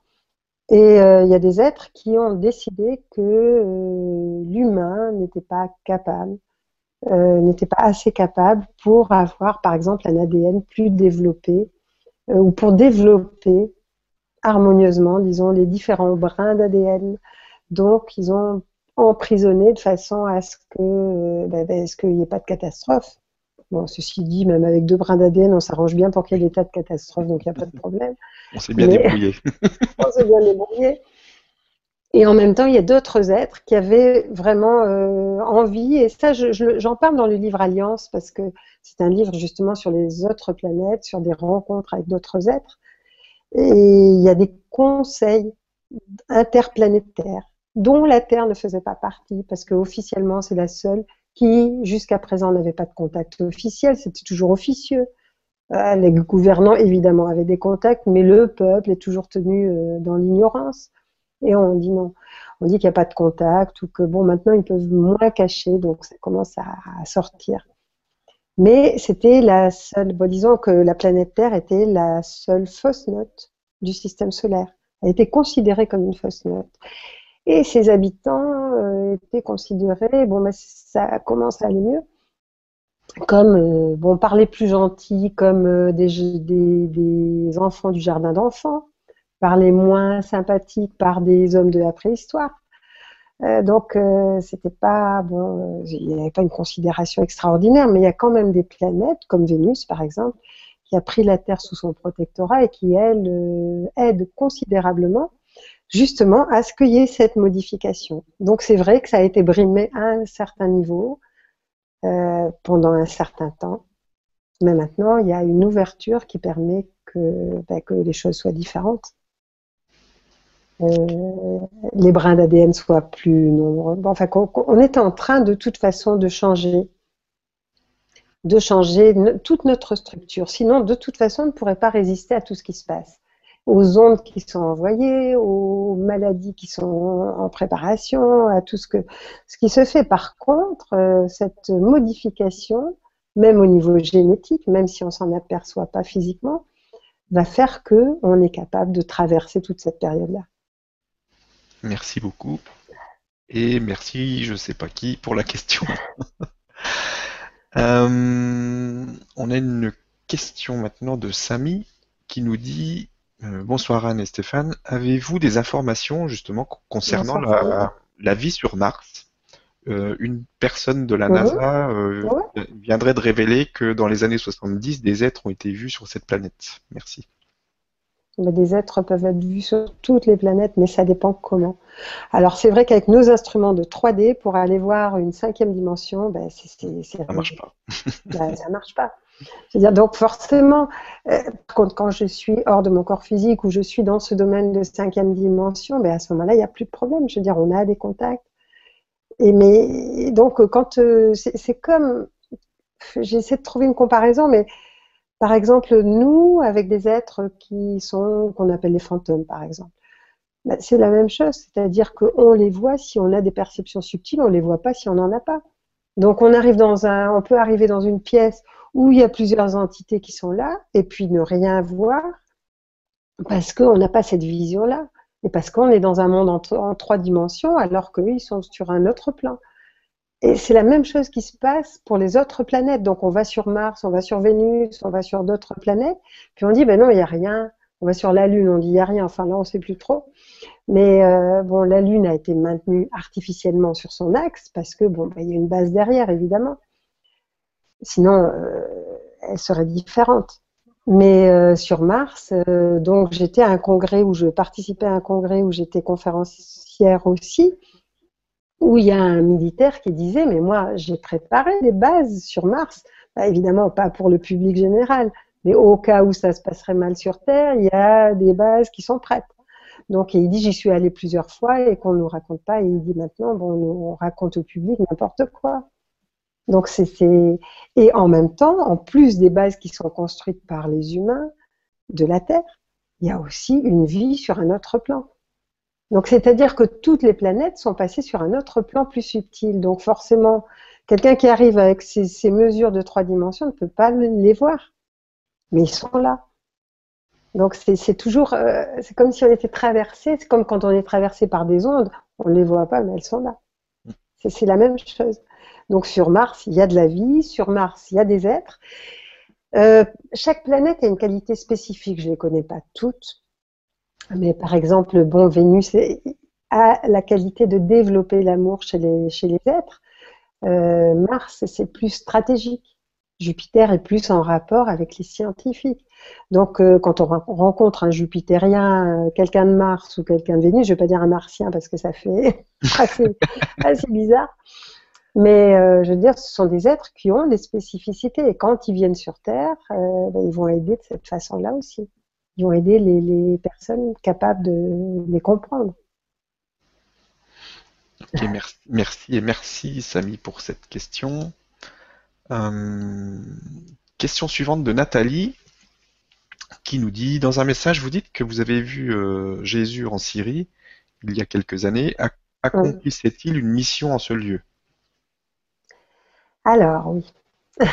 Et il y a des êtres qui ont décidé que l'humain n'était pas capable, n'était pas assez capable pour avoir, par exemple, un ADN plus développé, ou pour développer harmonieusement, disons, les différents brins d'ADN. Donc, ils ont emprisonné de façon à ce que euh, bah, bah, ce qu'il n'y ait pas de catastrophe. Bon, ceci dit, même avec deux brins d'ADN, on s'arrange bien pour qu'il y ait des tas de catastrophes, donc il n'y a pas de problème.
On s'est bien débrouillé.
on s'est bien débrouillé. Et en même temps, il y a d'autres êtres qui avaient vraiment euh, envie, et ça, j'en parle dans le livre Alliance, parce que c'est un livre justement sur les autres planètes, sur des rencontres avec d'autres êtres. Et il y a des conseils interplanétaires dont la Terre ne faisait pas partie, parce qu'officiellement, c'est la seule qui, jusqu'à présent, n'avait pas de contact officiel, c'était toujours officieux. Euh, les gouvernants, évidemment, avaient des contacts, mais le peuple est toujours tenu euh, dans l'ignorance. Et on dit non. On dit qu'il n'y a pas de contact, ou que, bon, maintenant, ils peuvent moins cacher, donc ça commence à, sortir. Mais c'était la seule, bon, disons que la planète Terre était la seule fausse note du système solaire. Elle était considérée comme une fausse note. Et ses habitants euh, étaient considérés, bon, mais ça commence à aller mieux, comme, euh, bon, par les plus gentils, comme euh, des, enfants du jardin d'enfants, par les moins sympathiques, par des hommes de la préhistoire. donc, c'était pas, bon, il n'y avait pas une considération extraordinaire, mais il y a quand même des planètes, comme Vénus par exemple, qui a pris la Terre sous son protectorat et qui, elle, aide considérablement justement à ce qu'il y ait cette modification. Donc c'est vrai que ça a été brimé à un certain niveau euh, pendant un certain temps, mais maintenant il y a une ouverture qui permet que, que les choses soient différentes. Euh, les brins d'ADN soient plus nombreux. Enfin, on, est en train de toute façon de changer, de changer toute notre structure. Sinon, de toute façon, on ne pourrait pas résister à tout ce qui se passe aux ondes qui sont envoyées, aux maladies qui sont en préparation, à tout ce, que, ce qui se fait. Par contre, euh, cette modification, même au niveau génétique, même si on s'en aperçoit pas physiquement, va faire que on est capable de traverser toute cette période-là.
Merci beaucoup. Et merci, je ne sais pas qui, pour la question. Euh, on a une question maintenant de Samy qui nous dit euh, bonsoir Anne et Stéphane. Avez-vous des informations justement concernant la, vie sur Mars? Euh, Une personne de la NASA euh, viendrait de révéler que dans les années 70, des êtres ont été vus sur cette planète. Merci.
Des êtres peuvent être vus sur toutes les planètes, mais ça dépend comment. Alors c'est vrai qu'avec nos instruments de 3D, pour aller voir une cinquième dimension, ben, c'est,
ça marche pas.
Ben, ça marche pas donc forcément, euh, quand je suis hors de mon corps physique ou je suis dans ce domaine de cinquième dimension, ben à ce moment-là, il n'y a plus de problème. Je veux dire, on a des contacts. Et mais donc quand euh, c'est comme, j'essaie de trouver une comparaison, mais par exemple nous avec des êtres qui sont qu'on appelle les fantômes, par exemple. Ben, c'est la même chose, c'est-à-dire qu'on les voit si on a des perceptions subtiles, on les voit pas si on n'en a pas. Donc on arrive dans un, on peut arriver dans une pièce où il y a plusieurs entités qui sont là, et puis ne rien voir, parce qu'on n'a pas cette vision-là, et parce qu'on est dans un monde en, trois dimensions, alors qu'eux, ils sont sur un autre plan. Et c'est la même chose qui se passe pour les autres planètes. Donc on va sur Mars, on va sur Vénus, on va sur d'autres planètes, puis on dit, ben non, il n'y a rien. On va sur la Lune, on dit, il n'y a rien. Enfin là, on ne sait plus trop. Mais euh, bon, la Lune a été maintenue artificiellement sur son axe, parce que bon, ben, il y a une base derrière, évidemment. Sinon, euh, elle serait différente. Mais euh, sur Mars, donc j'étais à un congrès où je participais à un congrès où j'étais conférencière aussi où il y a un militaire qui disait, mais moi, j'ai préparé des bases sur Mars. Bah, évidemment, pas pour le public général, mais au cas où ça se passerait mal sur Terre, il y a des bases qui sont prêtes. Donc, il dit, j'y suis allé plusieurs fois et qu'on ne nous raconte pas. Et il dit maintenant, bon, on raconte au public n'importe quoi. Donc, c'est, et en même temps, en plus des bases qui sont construites par les humains de la Terre, il y a aussi une vie sur un autre plan. Donc, c'est-à-dire que toutes les planètes sont passées sur un autre plan plus subtil. Donc, forcément, quelqu'un qui arrive avec ces, mesures de trois dimensions ne peut pas les voir. Mais ils sont là. Donc, c'est toujours, euh, c'est comme si on était traversé. C'est comme quand on est traversé par des ondes. On ne les voit pas, mais elles sont là. C'est la même chose. Donc, sur Mars, il y a de la vie. Sur Mars, il y a des êtres. Euh, chaque planète a une qualité spécifique. Je ne les connais pas toutes. Mais par exemple, bon, Vénus a la qualité de développer l'amour chez les, êtres. Euh, Mars, c'est plus stratégique. Jupiter est plus en rapport avec les scientifiques. Donc, euh, quand on rencontre un Jupitérien, quelqu'un de Mars ou quelqu'un de Vénus, je ne vais pas dire un Martien parce que ça fait assez bizarre. Mais je veux dire, ce sont des êtres qui ont des spécificités. Et quand ils viennent sur Terre, ben, ils vont aider de cette façon-là aussi ils vont aider les, personnes capables de les comprendre.
merci, et merci Samy pour cette question. Euh, question suivante de Nathalie qui nous dit dans un message vous dites que vous avez vu euh, Jésus en Syrie il y a quelques années. Accomplissait-il une mission en ce lieu?
Alors oui.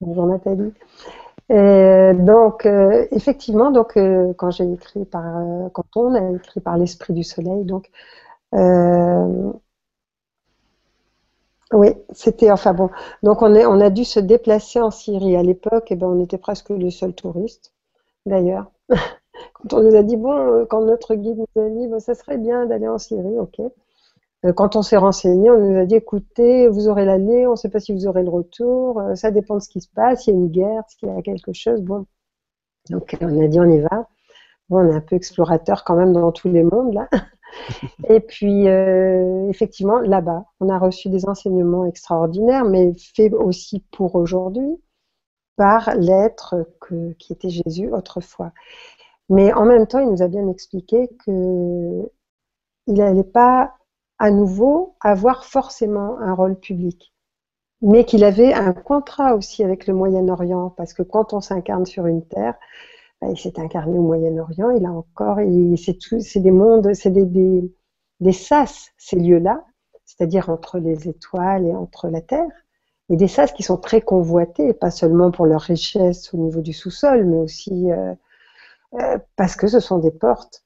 Bonjour Nathalie. Euh, donc, euh, effectivement, donc, euh, quand j'ai écrit par, quand on a écrit par l'Esprit du Soleil, donc, oui, c'était, enfin bon, donc on, est, on a dû se déplacer en Syrie. À l'époque, et eh ben, on était presque les seuls touristes, d'ailleurs. quand on nous a dit, bon, quand notre guide nous a dit, bon, ça serait bien d'aller en Syrie, ok. Euh, quand on s'est renseigné, on nous a dit écoutez, vous aurez l'année, on ne sait pas si vous aurez le retour, euh, ça dépend de ce qui se passe, il y a une guerre, s'il y a quelque chose. Bon, donc on a dit on y va. Bon, on est un peu explorateur quand même dans tous les mondes là. Et puis euh, effectivement, là-bas, on a reçu des enseignements extraordinaires, mais faits aussi pour aujourd'hui par l'être qui était Jésus autrefois. Mais en même temps, il nous a bien expliqué que il n'allait pas à nouveau avoir forcément un rôle public, mais qu'il avait un contrat aussi avec le Moyen-Orient, parce que quand on s'incarne sur une terre, bah, il s'est incarné au Moyen-Orient, il a encore, c'est des mondes, c'est des sas, ces lieux-là, c'est-à-dire entre les étoiles et entre la terre, et des sas qui sont très convoités, pas seulement pour leur richesse au niveau du sous-sol, mais aussi euh, euh, parce que ce sont des portes.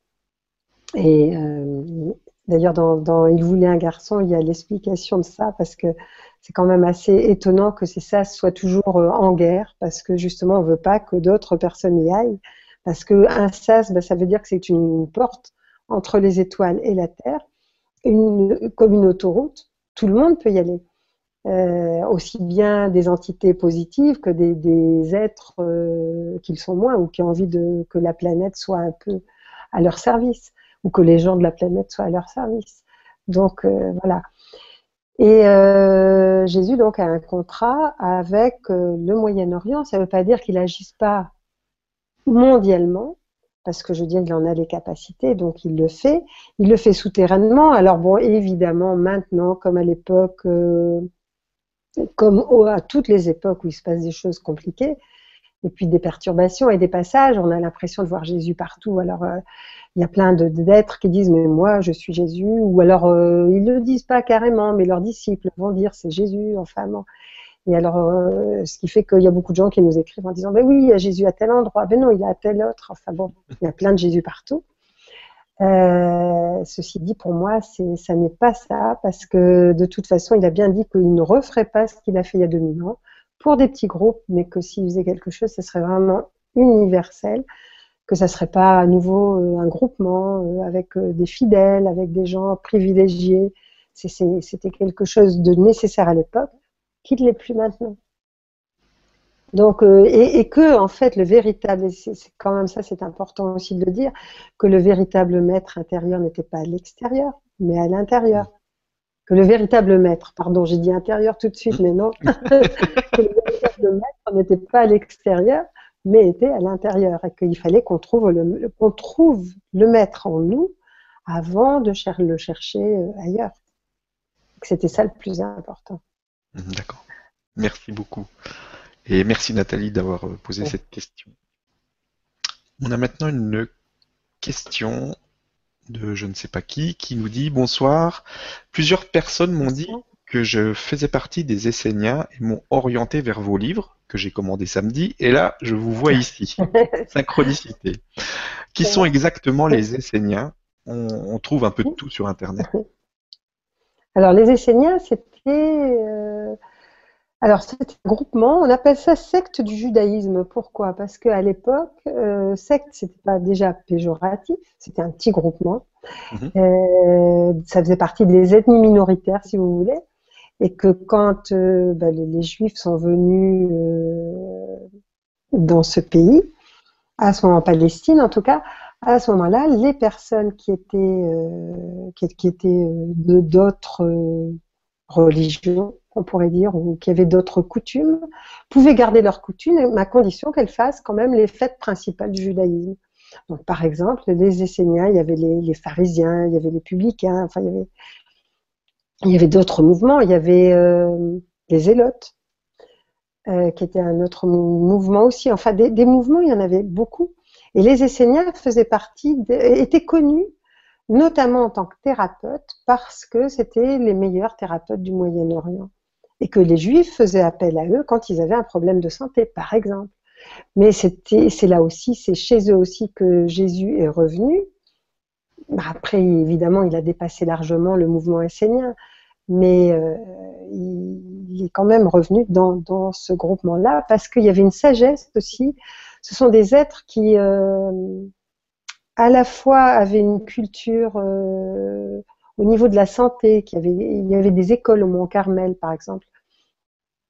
Et euh, D'ailleurs, dans, Il voulait un garçon, il y a l'explication de ça, parce que c'est quand même assez étonnant que ces sas soient toujours euh, en guerre, parce que justement, on ne veut pas que d'autres personnes y aillent. Parce qu'un sas, bah, ça veut dire que c'est une porte entre les étoiles et la Terre, une, comme une autoroute. Tout le monde peut y aller. Euh, aussi bien des entités positives que des, êtres euh, qui le sont moins ou qui ont envie de, que la planète soit un peu à leur service ou que les gens de la planète soient à leur service. Donc euh, voilà. Et euh, Jésus donc a un contrat avec euh, le Moyen-Orient. Ça ne veut pas dire qu'il n'agisse pas mondialement, parce que je dis qu'il en a les capacités, donc il le fait. Il le fait souterrainement. Alors bon, évidemment, maintenant, comme à l'époque, comme à toutes les époques où il se passe des choses compliquées, et puis des perturbations et des passages, on a l'impression de voir Jésus partout. Alors il y a plein d'êtres qui disent mais moi je suis Jésus ou alors euh, ils le disent pas carrément mais leurs disciples vont dire c'est Jésus enfin Et alors, euh, ce qui fait qu'il y a beaucoup de gens qui nous écrivent en disant, ben oui, il y a Jésus à tel endroit, ben non, il y a à tel autre. Enfin bon, il y a plein de Jésus partout. Euh, ceci dit, pour moi, ça n'est pas ça, parce que de toute façon, il a bien dit qu'il ne referait pas ce qu'il a fait il y a 2000 ans pour des petits groupes, mais que s'il faisait quelque chose, ce serait vraiment universel, que ça serait pas à nouveau euh, un groupement euh, avec des fidèles, avec des gens privilégiés. C'était quelque chose de nécessaire à l'époque, qui ne l'est plus maintenant. Donc, euh, et, que en fait, le véritable, c'est quand même ça, c'est important aussi de le dire, que le véritable maître intérieur n'était pas à l'extérieur, mais à l'intérieur. Que le véritable maître, pardon, j'ai dit intérieur tout de suite, mais non, que le véritable maître n'était pas à l'extérieur, mais était à l'intérieur, et qu'il fallait qu'on trouve le, qu'on trouve le maître en nous avant de le chercher euh, ailleurs. C'était ça le plus important.
D'accord. Merci beaucoup. Et merci Nathalie d'avoir euh, posé cette question. On a maintenant une question de je ne sais pas qui qui nous dit bonsoir. Plusieurs personnes m'ont dit que je faisais partie des Esséniens et m'ont orienté vers vos livres que j'ai commandés samedi. Et là, je vous vois ici. Synchronicité. Qui sont exactement les Esséniens? On, trouve un peu de tout sur Internet.
Alors, les Esséniens, c'était euh, alors, c'est un groupement, on appelle ça secte du judaïsme. Pourquoi? Parce qu'à l'époque, euh, secte, c'était pas déjà péjoratif, c'était un petit groupement. Mhm. Euh, ça faisait partie des ethnies minoritaires, si vous voulez. Et que quand euh, bah, les, Juifs sont venus euh, dans ce pays, à ce moment en Palestine en tout cas, à ce moment-là, les personnes qui étaient, euh, qui, qui, étaient d'autres religions, on pourrait dire, ou qui avaient d'autres coutumes, pouvaient garder leurs coutumes, à condition qu'elles fassent quand même les fêtes principales du judaïsme. Donc, par exemple, les Esséniens, il y avait les, pharisiens, il y avait les publicains, enfin, il y avait, d'autres mouvements, il y avait euh, les zélotes, euh, qui était un autre mouvement aussi. Enfin, des, des, mouvements, il y en avait beaucoup. Et les Esséniens faisaient partie, étaient connus notamment en tant que thérapeutes, parce que c'était les meilleurs thérapeutes du Moyen-Orient. Et que les Juifs faisaient appel à eux quand ils avaient un problème de santé, par exemple. Mais c'est là aussi, c'est chez eux aussi que Jésus est revenu. Après, évidemment, il a dépassé largement le mouvement essénien, mais euh, il, est quand même revenu dans, ce groupement-là parce qu'il y avait une sagesse aussi. Ce sont des êtres qui, euh, à la fois avait une culture euh, au niveau de la santé, il y avait des écoles au Mont Carmel, par exemple.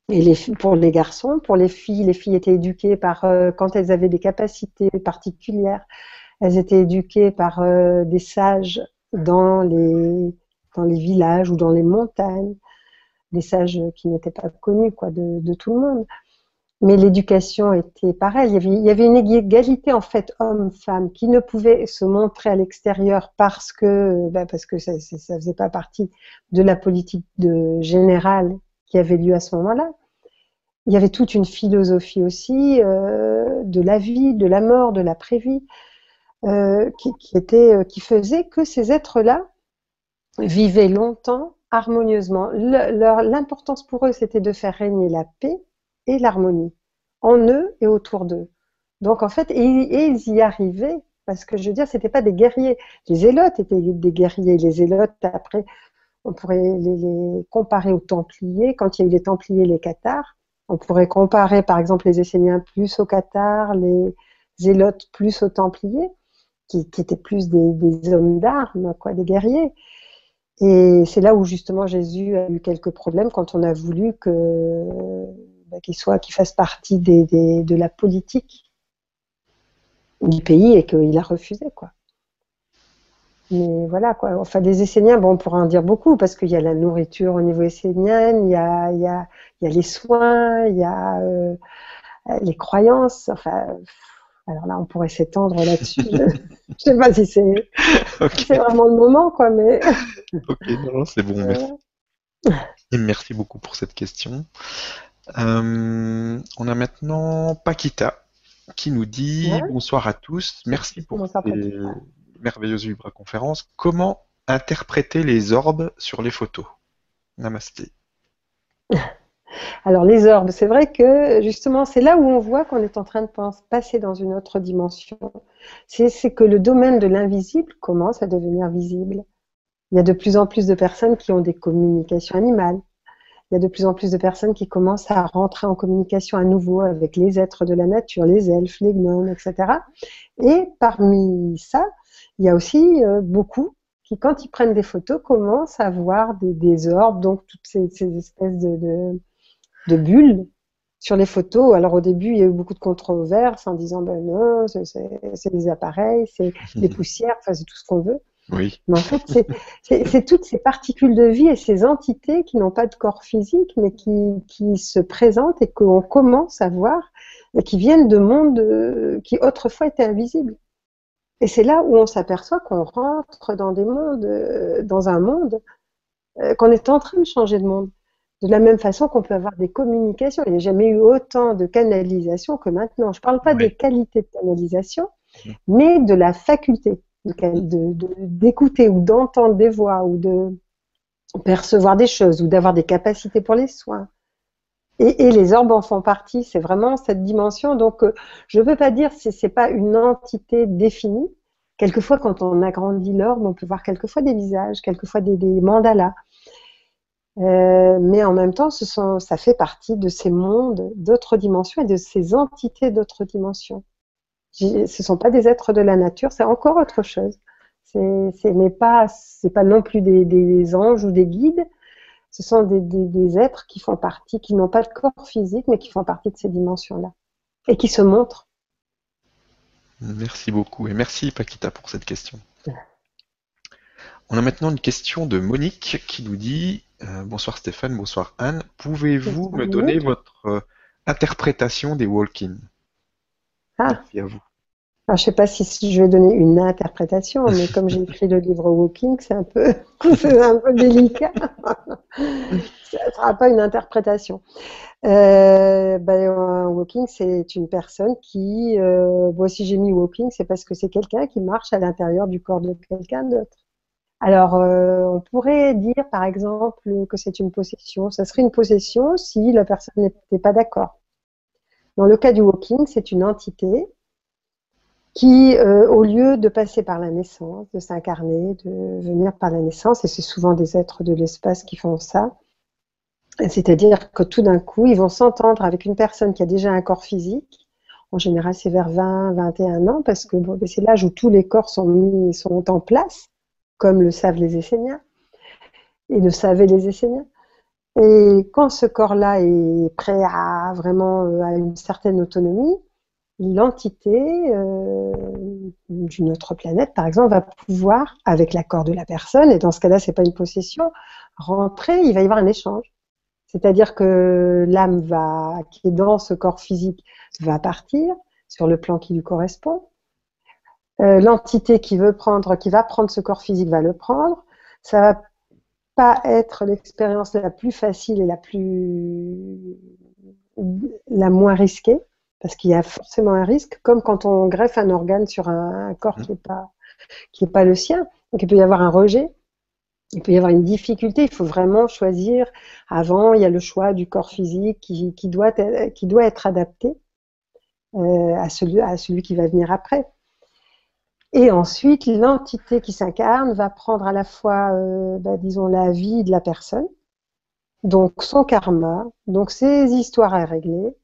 Et pour les garçons, pour les filles, les filles étaient éduquées par, euh, quand elles avaient des capacités particulières, elles étaient éduquées par euh, des sages dans les, dans les villages ou dans les montagnes, des sages qui n'étaient pas connus quoi, de tout le monde mais l'éducation était pareille. Il y, avait, une égalité en fait homme-femme qui ne pouvait se montrer à l'extérieur parce que ben parce que ça, ça faisait pas partie de la politique de générale qui avait lieu à ce moment-là. Il y avait toute une philosophie aussi euh, de la vie, de la mort, de la prévie, euh, qui, qui, était, euh, qui faisait que ces êtres-là vivaient longtemps harmonieusement. L'importance pour eux, c'était de faire régner la paix et l'harmonie en eux et autour d'eux. Donc en fait, et, ils y arrivaient parce que je veux dire, c'était pas des guerriers. Les zélotes étaient des guerriers. Les zélotes, après, on pourrait les, comparer aux Templiers. Quand il y a eu les Templiers, les Cathares, on pourrait comparer par exemple les Esséniens plus aux Cathares, les Zélotes plus aux Templiers, qui, étaient plus des, des hommes d'armes, quoi, des guerriers. Et c'est là où justement Jésus a eu quelques problèmes quand on a voulu que bah, qu'il soit, qu'il fasse partie des, de la politique du pays et qu'il a refusé, quoi. Mais voilà, quoi. Enfin, des Esséniens, bon, on pourrait en dire beaucoup parce qu'il y a la nourriture au niveau essénien, il y a, il y a, il y a les soins, il y a euh, les croyances. Enfin, alors là, on pourrait s'étendre là-dessus. je ne sais pas si c'est vraiment le moment, quoi, mais.
ok, non, c'est bon, merci. Et merci beaucoup pour cette question. Euh, on a maintenant Paquita qui nous dit bonsoir à tous, merci pour cette merveilleuse Vibra conférence. Comment interpréter les orbes sur les photos? Namasté.
Alors les orbes, c'est vrai que justement c'est là où on voit qu'on est en train de passer dans une autre dimension. C'est que le domaine de l'invisible commence à devenir visible. Il y a de plus en plus de personnes qui ont des communications animales. Il y a de plus en plus de personnes qui commencent à rentrer en communication à nouveau avec les êtres de la nature, les elfes, les gnomes, etc. Et parmi ça, il y a aussi euh, beaucoup qui, quand ils prennent des photos, commencent à voir des, orbes, donc toutes ces, espèces de de bulles sur les photos. Alors au début, il y a eu beaucoup de controverses en disant ben non, c'est des appareils, c'est des poussières, enfin c'est tout ce qu'on veut.
Oui.
Mais en fait, c'est toutes ces particules de vie et ces entités qui n'ont pas de corps physique, mais qui, qui se présentent et qu'on commence à voir et qui viennent de mondes euh, qui autrefois étaient invisibles. Et c'est là où on s'aperçoit qu'on rentre dans des mondes, euh, dans un monde, euh, qu'on est en train de changer de monde. De la même façon qu'on peut avoir des communications. Il n'y a jamais eu autant de canalisation que maintenant. Je ne parle pas des qualités de canalisation, mais de la faculté d'écouter ou d'entendre des voix ou de percevoir des choses ou d'avoir des capacités pour les soins. Et, les orbes en font partie. C'est vraiment cette dimension. Donc, euh, je ne veux pas dire si ce n'est pas une entité définie. Quelquefois, quand on agrandit l'orbe, on peut voir quelquefois des visages, quelquefois des mandalas. Euh, mais en même temps, ça fait partie de ces mondes d'autres dimensions et de ces entités d'autres dimensions. Ce ne sont pas des êtres de la nature, c'est encore autre chose. C'est, mais pas, c'est pas non plus des, anges ou des guides. Ce sont des, des, êtres qui font partie, qui n'ont pas de corps physique, mais qui font partie de ces dimensions-là et qui se montrent.
Merci beaucoup et merci Paquita pour cette question. On a maintenant une question de Monique qui nous dit euh, Bonsoir Stéphane, bonsoir Anne. Pouvez-vous me donner votre euh, interprétation des walk-in
ah. Merci à vous. Je ne sais pas si je vais donner une interprétation, mais comme j'ai écrit le livre Walking, c'est un peu, un peu délicat. Ça ne sera pas une interprétation. Euh, ben, walking, c'est une personne qui, euh, si j'ai mis walking, c'est parce que c'est quelqu'un qui marche à l'intérieur du corps de quelqu'un d'autre. Alors, euh, on pourrait dire, par exemple, que c'est une possession. Ça serait une possession si la personne n'était pas d'accord. Dans le cas du walking, c'est une entité qui, euh, au lieu de passer par la naissance, de s'incarner, de venir par la naissance, et c'est souvent des êtres de l'espace qui font ça, c'est-à-dire que tout d'un coup, ils vont s'entendre avec une personne qui a déjà un corps physique. En général, c'est vers 20, 21 ans, parce que bon, c'est l'âge où tous les corps sont mis, sont en place comme le savent les Esséniens, et le savaient les Esséniens. Et quand ce corps-là est prêt à vraiment euh, à une certaine autonomie, l'entité euh, d'une autre planète, par exemple, va pouvoir, avec l'accord de la personne, et dans ce cas-là, c'est pas une possession, rentrer, il va y avoir un échange. C'est-à-dire que l'âme va, qui est dans ce corps physique, va partir sur le plan qui lui correspond. Euh, l'entité qui veut prendre, qui va prendre ce corps physique va le prendre. Ça va pas être l'expérience la plus facile et la plus la moins risquée, parce qu'il y a forcément un risque, comme quand on greffe un organe sur un, corps mmh. qui n'est pas qui est pas le sien. Donc il peut y avoir un rejet, il peut y avoir une difficulté. Il faut vraiment choisir. Avant, il y a le choix du corps physique qui, qui doit, qui doit être adapté euh, à, celui, à celui qui va venir après. Et ensuite, l'entité qui s'incarne va prendre à la fois, euh, bah, disons, la vie de la personne, donc son karma, donc ses histoires à régler,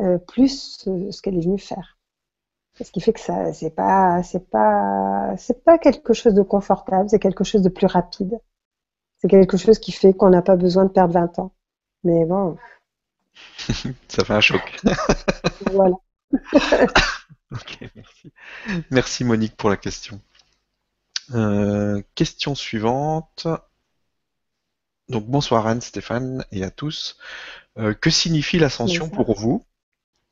euh, plus ce qu'elle est venue faire. Ce qui fait que ça, c'est pas, c'est pas, c'est pas quelque chose de confortable, c'est quelque chose de plus rapide. C'est quelque chose qui fait qu'on n'a pas besoin de perdre 20 ans. Mais bon.
ça fait un choc.
voilà.
Ok, merci. Merci Monique pour la question. Euh, question suivante. Donc bonsoir Anne, Stéphane et à tous. Euh, que signifie l'ascension pour vous?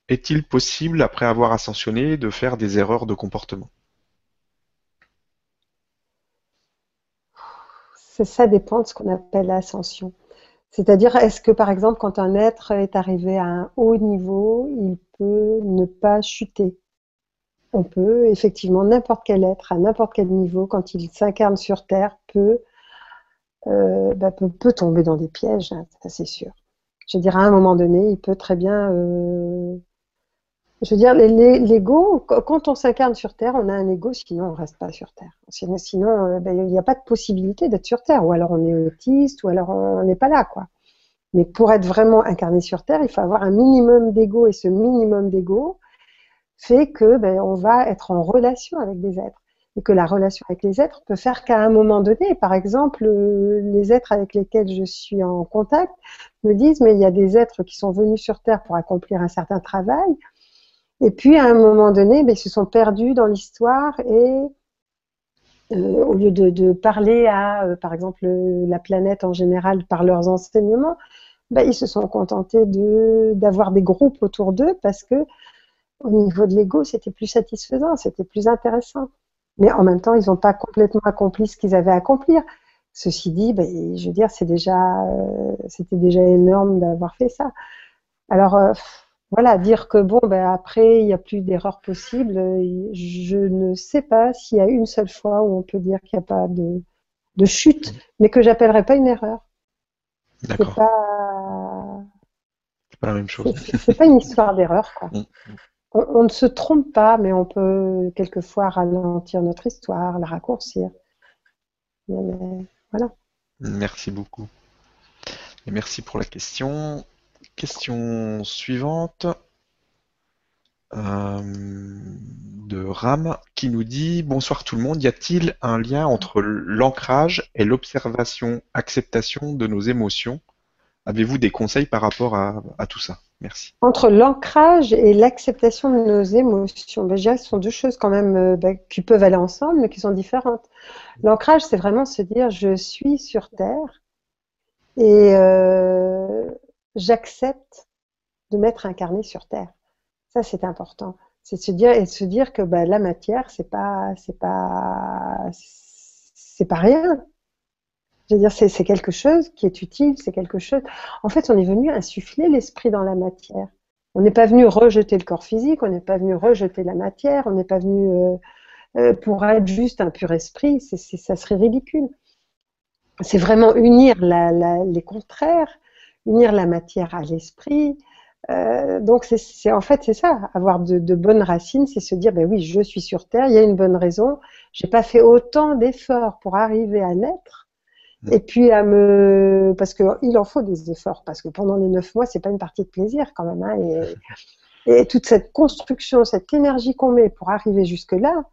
Est-il possible, après avoir ascensionné, de faire des erreurs de comportement?
Ça dépend de ce qu'on appelle l'ascension. C'est-à-dire, est-ce que par exemple, quand un être est arrivé à un haut niveau, il peut ne pas chuter? On peut effectivement, n'importe quel être, à n'importe quel niveau, quand il s'incarne sur Terre, peut, euh, bah, peut, tomber dans des pièges, hein, ça c'est sûr. je veux dire, à un moment donné, il peut très bien. Euh, je veux dire, l'ego, quand on s'incarne sur Terre, on a un ego, sinon on ne reste pas sur Terre. Sinon, euh, ben, il n'y a pas de possibilité d'être sur Terre. Ou alors on est autiste, ou alors on n'est pas là, quoi. Mais pour être vraiment incarné sur Terre, il faut avoir un minimum d'ego, et ce minimum d'ego fait que ben, on va être en relation avec des êtres et que la relation avec les êtres peut faire qu'à un moment donné, par exemple, euh, les êtres avec lesquels je suis en contact me disent mais il y a des êtres qui sont venus sur Terre pour accomplir un certain travail, et puis à un moment donné, ben, ils se sont perdus dans l'histoire et euh, au lieu de, parler à, euh, par exemple, la planète en général par leurs enseignements, ben, ils se sont contentés d'avoir des groupes autour d'eux parce que au niveau de l'ego, c'était plus satisfaisant, c'était plus intéressant. Mais en même temps, ils n'ont pas complètement accompli ce qu'ils avaient à accomplir. Ceci dit, ben, je veux dire, déjà, euh, c'était déjà énorme d'avoir fait ça. Alors, voilà, dire que bon, ben après, il n'y a plus d'erreur possible. Je ne sais pas s'il y a une seule fois où on peut dire qu'il n'y a pas de, de chute, mais que j'appellerais pas une erreur.
D'accord. C'est pas... pas la même chose.
C'est pas une histoire d'erreur, quoi. Mm on, ne se trompe pas, mais on peut quelquefois ralentir notre histoire, la raccourcir. voilà.
Merci beaucoup. Et merci pour la question. Question suivante euh, de Ram qui nous dit Bonsoir tout le monde, y a-t-il un lien entre l'ancrage et l'observation, acceptation de nos émotions? Avez-vous des conseils par rapport à tout ça? Merci.
Entre l'ancrage et l'acceptation de nos émotions, ben, ce sont deux choses quand même euh, ben, qui peuvent aller ensemble, mais qui sont différentes. L'ancrage, c'est vraiment se dire je suis sur Terre et euh, j'accepte de m'être incarné sur Terre. Ça, c'est important. C'est se dire et se dire que ben, la matière, c'est pas, c'est pas, c'est pas rien. Je veux dire, c'est quelque chose qui est utile, c'est quelque chose. En fait, on est venu insuffler l'esprit dans la matière. On n'est pas venu rejeter le corps physique, on n'est pas venu rejeter la matière, on n'est pas venu euh, euh, pour être juste un pur esprit. ça serait ridicule. C'est vraiment unir les contraires, unir la matière à l'esprit. Euh, donc, c'est en fait c'est ça, avoir de, de bonnes racines, c'est se dire ben oui, je suis sur terre, il y a une bonne raison. J'ai pas fait autant d'efforts pour arriver à naître. Et puis à me, parce qu'il en faut des efforts, parce que pendant les neuf mois, c'est pas une partie de plaisir quand même. Hein, et, et, toute cette construction, cette énergie qu'on met pour arriver jusque là,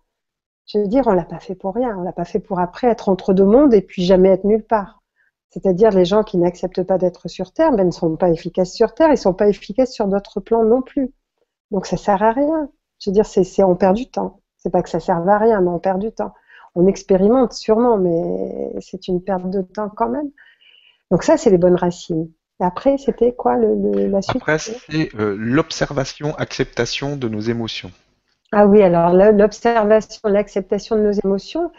je veux dire, on l'a pas fait pour rien. On l'a pas fait pour après être entre deux mondes et puis jamais être nulle part. C'est-à-dire les gens qui n'acceptent pas d'être sur Terre, ben, ne sont pas efficaces sur Terre, ils sont pas efficaces sur d'autres plans non plus. Donc ça sert à rien. Je veux dire, c'est on perd du temps. C'est pas que ça serve à rien, mais on perd du temps on expérimente sûrement, mais c'est une perte de temps quand même. Donc ça, c'est les bonnes racines. après, c'était quoi le, la suite?
Après, c'est euh, l'observation, acceptation de nos émotions.
Ah oui, alors l'observation, l'acceptation de nos émotions,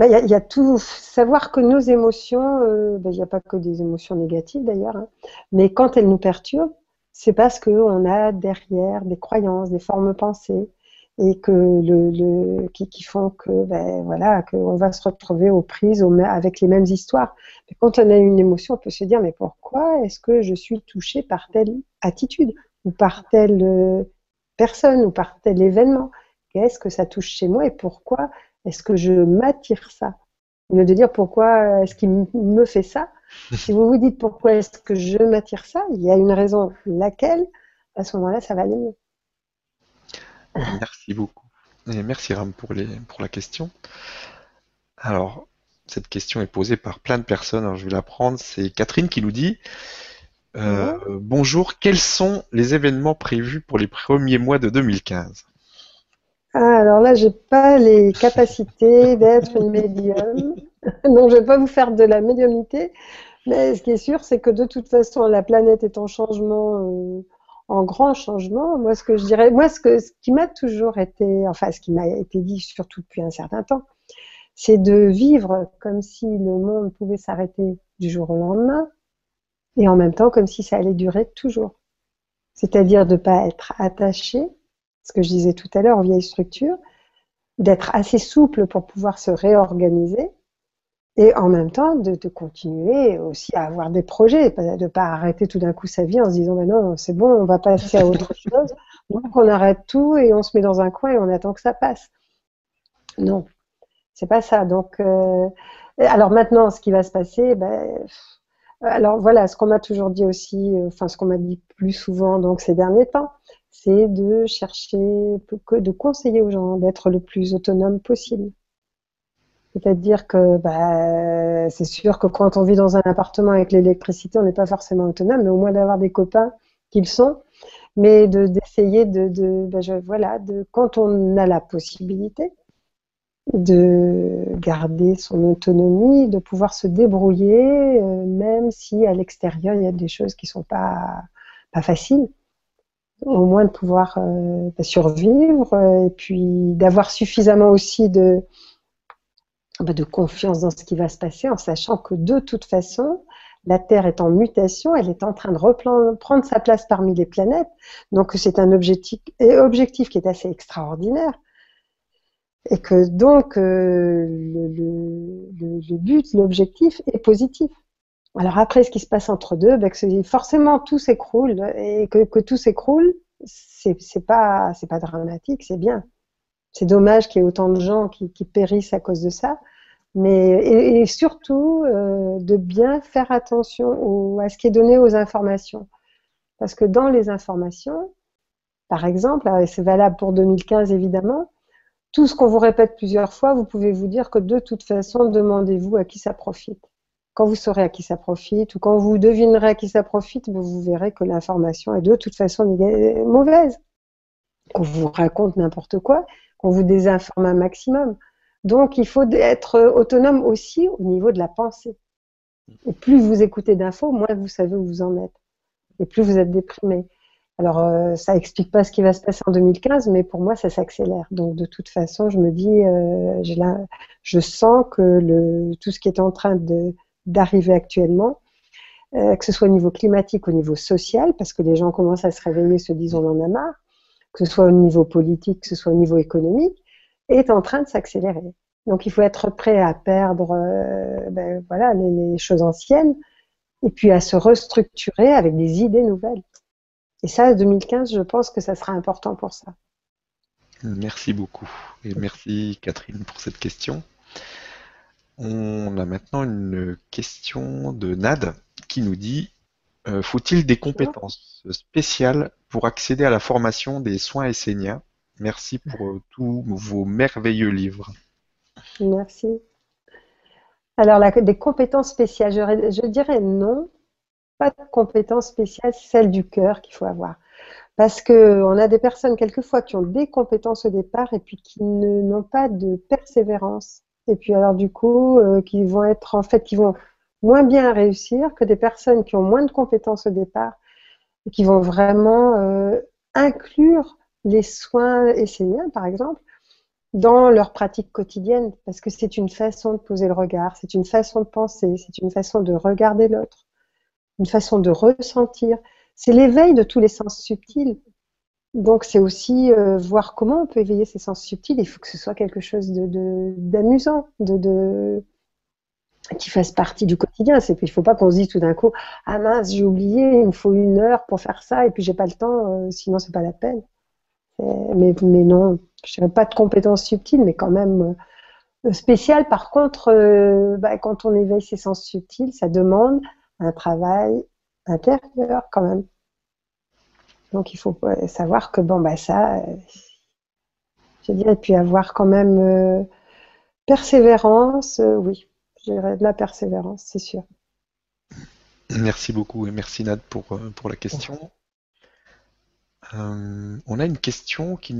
bah, il y, a tout. Savoir que nos émotions, euh, bah, il n'y a pas que des émotions négatives d'ailleurs, hein, mais quand elles nous perturbent, c'est parce qu'on a derrière des croyances, des formes pensées, et que le, le qui, font que ben, voilà qu'on va se retrouver aux prises avec les mêmes histoires. Mais quand on a une émotion, on peut se dire mais pourquoi est-ce que je suis touchée par telle attitude ou par telle euh, personne ou par tel événement? Qu'est-ce que ça touche chez moi et pourquoi est-ce que je m'attire ça? Au lieu de dire pourquoi est-ce qu'il me fait ça, si vous vous dites pourquoi est-ce que je m'attire ça, il y a une raison, laquelle à ce moment-là ça va aller mieux.
Merci beaucoup. Et merci Ram pour, les, pour la question. Alors, cette question est posée par plein de personnes. Alors, je vais la prendre. C'est Catherine qui nous dit euh, Bonjour, quels sont les événements prévus pour les premiers mois de 2015
ah, Alors là, j'ai pas les capacités d'être une médium. Donc, je vais pas vous faire de la médiumnité. Mais ce qui est sûr, c'est que de toute façon, la planète est en changement. Euh, en grand changement, moi ce que je dirais, moi ce, que, ce qui m'a toujours été, enfin ce qui m'a été dit surtout depuis un certain temps, c'est de vivre comme si le monde pouvait s'arrêter du jour au lendemain et en même temps comme si ça allait durer toujours. C'est-à-dire de ne pas être attaché, ce que je disais tout à l'heure, aux vieilles structures, d'être assez souple pour pouvoir se réorganiser Et en même temps, de, continuer aussi à avoir des projets, de ne pas arrêter tout d'un coup sa vie en se disant, ben non, c'est bon, on va passer à autre chose. Donc on arrête tout et on se met dans un coin et on attend que ça passe. Non, c'est pas ça. Donc, euh, alors maintenant, ce qui va se passer, ben, alors voilà, ce qu'on m'a toujours dit aussi, euh, enfin ce qu'on m'a dit plus souvent donc ces derniers temps, c'est de chercher, de conseiller aux gens d'être le plus autonome possible. C'est-à-dire que bah, c'est sûr que quand on vit dans un appartement avec l'électricité, on n'est pas forcément autonome, mais au moins d'avoir des copains qui le sont, mais d'essayer de, de, bah, voilà, de quand on a la possibilité de garder son autonomie, de pouvoir se débrouiller, euh, même si à l'extérieur il y a des choses qui sont pas pas faciles, au moins de pouvoir euh, bah, survivre euh, et puis d'avoir suffisamment aussi de bah, de confiance dans ce qui va se passer en sachant que de toute façon, la Terre est en mutation, elle est en train de reprendre sa place parmi les planètes. Donc c'est un objectif, objectif qui est assez extraordinaire. Et que donc euh, le, le, but, l'objectif est positif. Alors après, ce qui se passe entre deux, ben, forcément tout s'écroule et que, tout s'écroule, c'est pas dramatique, c'est bien. C'est dommage qu'il y ait autant de gens qui, périssent à cause de ça, mais et, surtout euh, de bien faire attention à ce qui est donné aux informations, parce que dans les informations, par exemple, et c'est valable pour 2015 évidemment, tout ce qu'on vous répète plusieurs fois, vous pouvez vous dire que de toute façon, demandez-vous à qui ça profite. Quand vous saurez à qui ça profite, ou quand vous devinerez à qui ça profite, vous verrez que l'information est de toute façon mauvaise. Qu'on vous raconte n'importe quoi, qu'on vous désinforme un maximum. Donc, il faut être autonome aussi au niveau de la pensée. Et plus vous écoutez d'infos, moins vous savez où vous en êtes. Et plus vous êtes déprimé. Alors, euh, ça explique pas ce qui va se passer en 2015, mais pour moi, ça s'accélère. Donc, de toute façon, je me dis, euh, je sens que tout ce qui est en train d'arriver actuellement, euh, que ce soit au niveau climatique, au niveau social, parce que les gens commencent à se réveiller, se disent on en a marre, que ce soit au niveau politique, que ce soit au niveau économique, est en train de s'accélérer. Donc, il faut être prêt à perdre, euh, ben, voilà, les, les choses anciennes, et puis à se restructurer avec des idées nouvelles. Et ça, 2015, je pense que ça sera important pour ça.
Merci beaucoup. Et merci Catherine pour cette question. On a maintenant une question de Nad qui nous dit euh, Faut-il des compétences spéciales pour accéder à la formation des soins esséniens Merci pour euh, tous vos merveilleux livres.
Merci. Alors, des compétences spéciales, je dirais non, pas de compétence spéciale, celle du cœur qu'il faut avoir. Parce qu'on a des personnes quelquefois qui ont des compétences au départ et puis qui n'ont pas de persévérance. Et puis alors du coup, euh, qui vont être en fait, qui vont moins bien réussir que des personnes qui ont moins de compétences au départ et qui vont vraiment euh, inclure les soins esséniens, par exemple, dans leur pratique quotidienne, parce que c'est une façon de poser le regard, c'est une façon de penser, c'est une façon de regarder l'autre une façon de ressentir. C'est l'éveil de tous les sens subtils. Donc c'est aussi euh, voir comment on peut éveiller ces sens subtils. Il faut que ce soit quelque chose d'amusant, de, de, qui fasse partie du quotidien. il ne faut pas qu'on se dise tout d'un coup ah mince j'ai oublié, il me faut une heure pour faire ça et puis j'ai pas le temps, euh, sinon c'est pas la peine. Mais, mais non, je n'ai pas de compétences subtiles, mais quand même euh, spéciales. Par contre, bah, quand on éveille ces sens subtils, ça demande un travail intérieur quand même. Donc il faut savoir que bon bah ça, euh, je dirais puis avoir quand même euh, persévérance, euh, oui, je dirais de la persévérance, c'est sûr.
Merci beaucoup et merci Nad pour, pour la question. on a une question qui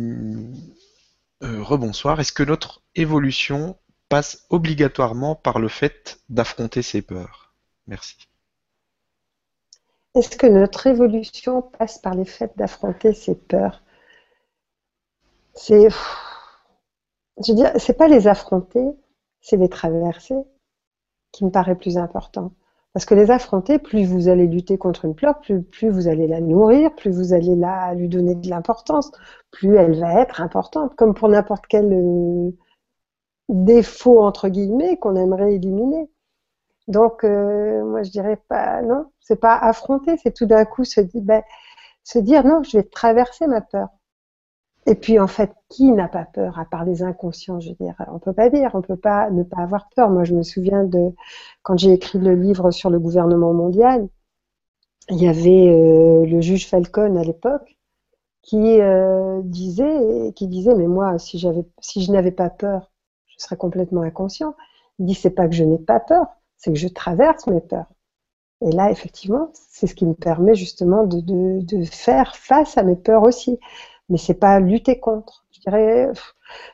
rebonsoir. Est-ce que notre évolution passe obligatoirement par le fait d'affronter ses peurs? Merci.
Est-ce que notre évolution passe par les faits d'affronter ces peurs? C'est, je veux dire, c'est pas les affronter, c'est les traverser qui me paraît plus important. Parce que les affronter, plus vous allez lutter contre une peur, plus, vous allez la nourrir, plus vous allez la, lui donner de l'importance, plus elle va être importante, comme pour n'importe quelle euh, défauts entre guillemets qu'on aimerait éliminer. Donc, euh, moi, je dirais pas, non, c'est pas affronter, c'est tout d'un coup se, ben, se dire, non, je vais traverser ma peur. Et puis, en fait, qui n'a pas peur, à part les inconscients, je veux dire, on peut pas dire, on peut pas ne pas avoir peur. Moi, je me souviens de, quand j'ai écrit le livre sur le gouvernement mondial, il y avait euh, le juge Falcon à l'époque, qui euh, disait, qui disait, mais moi, si j'avais, si je n'avais pas peur, je serais complètement inconscient. Il dit, c'est pas que je n'ai pas peur, c'est que je traverse mes peurs. Et là, effectivement, c'est ce qui me permet justement de, faire face à mes peurs aussi. Mais c'est pas lutter contre. Je dirais,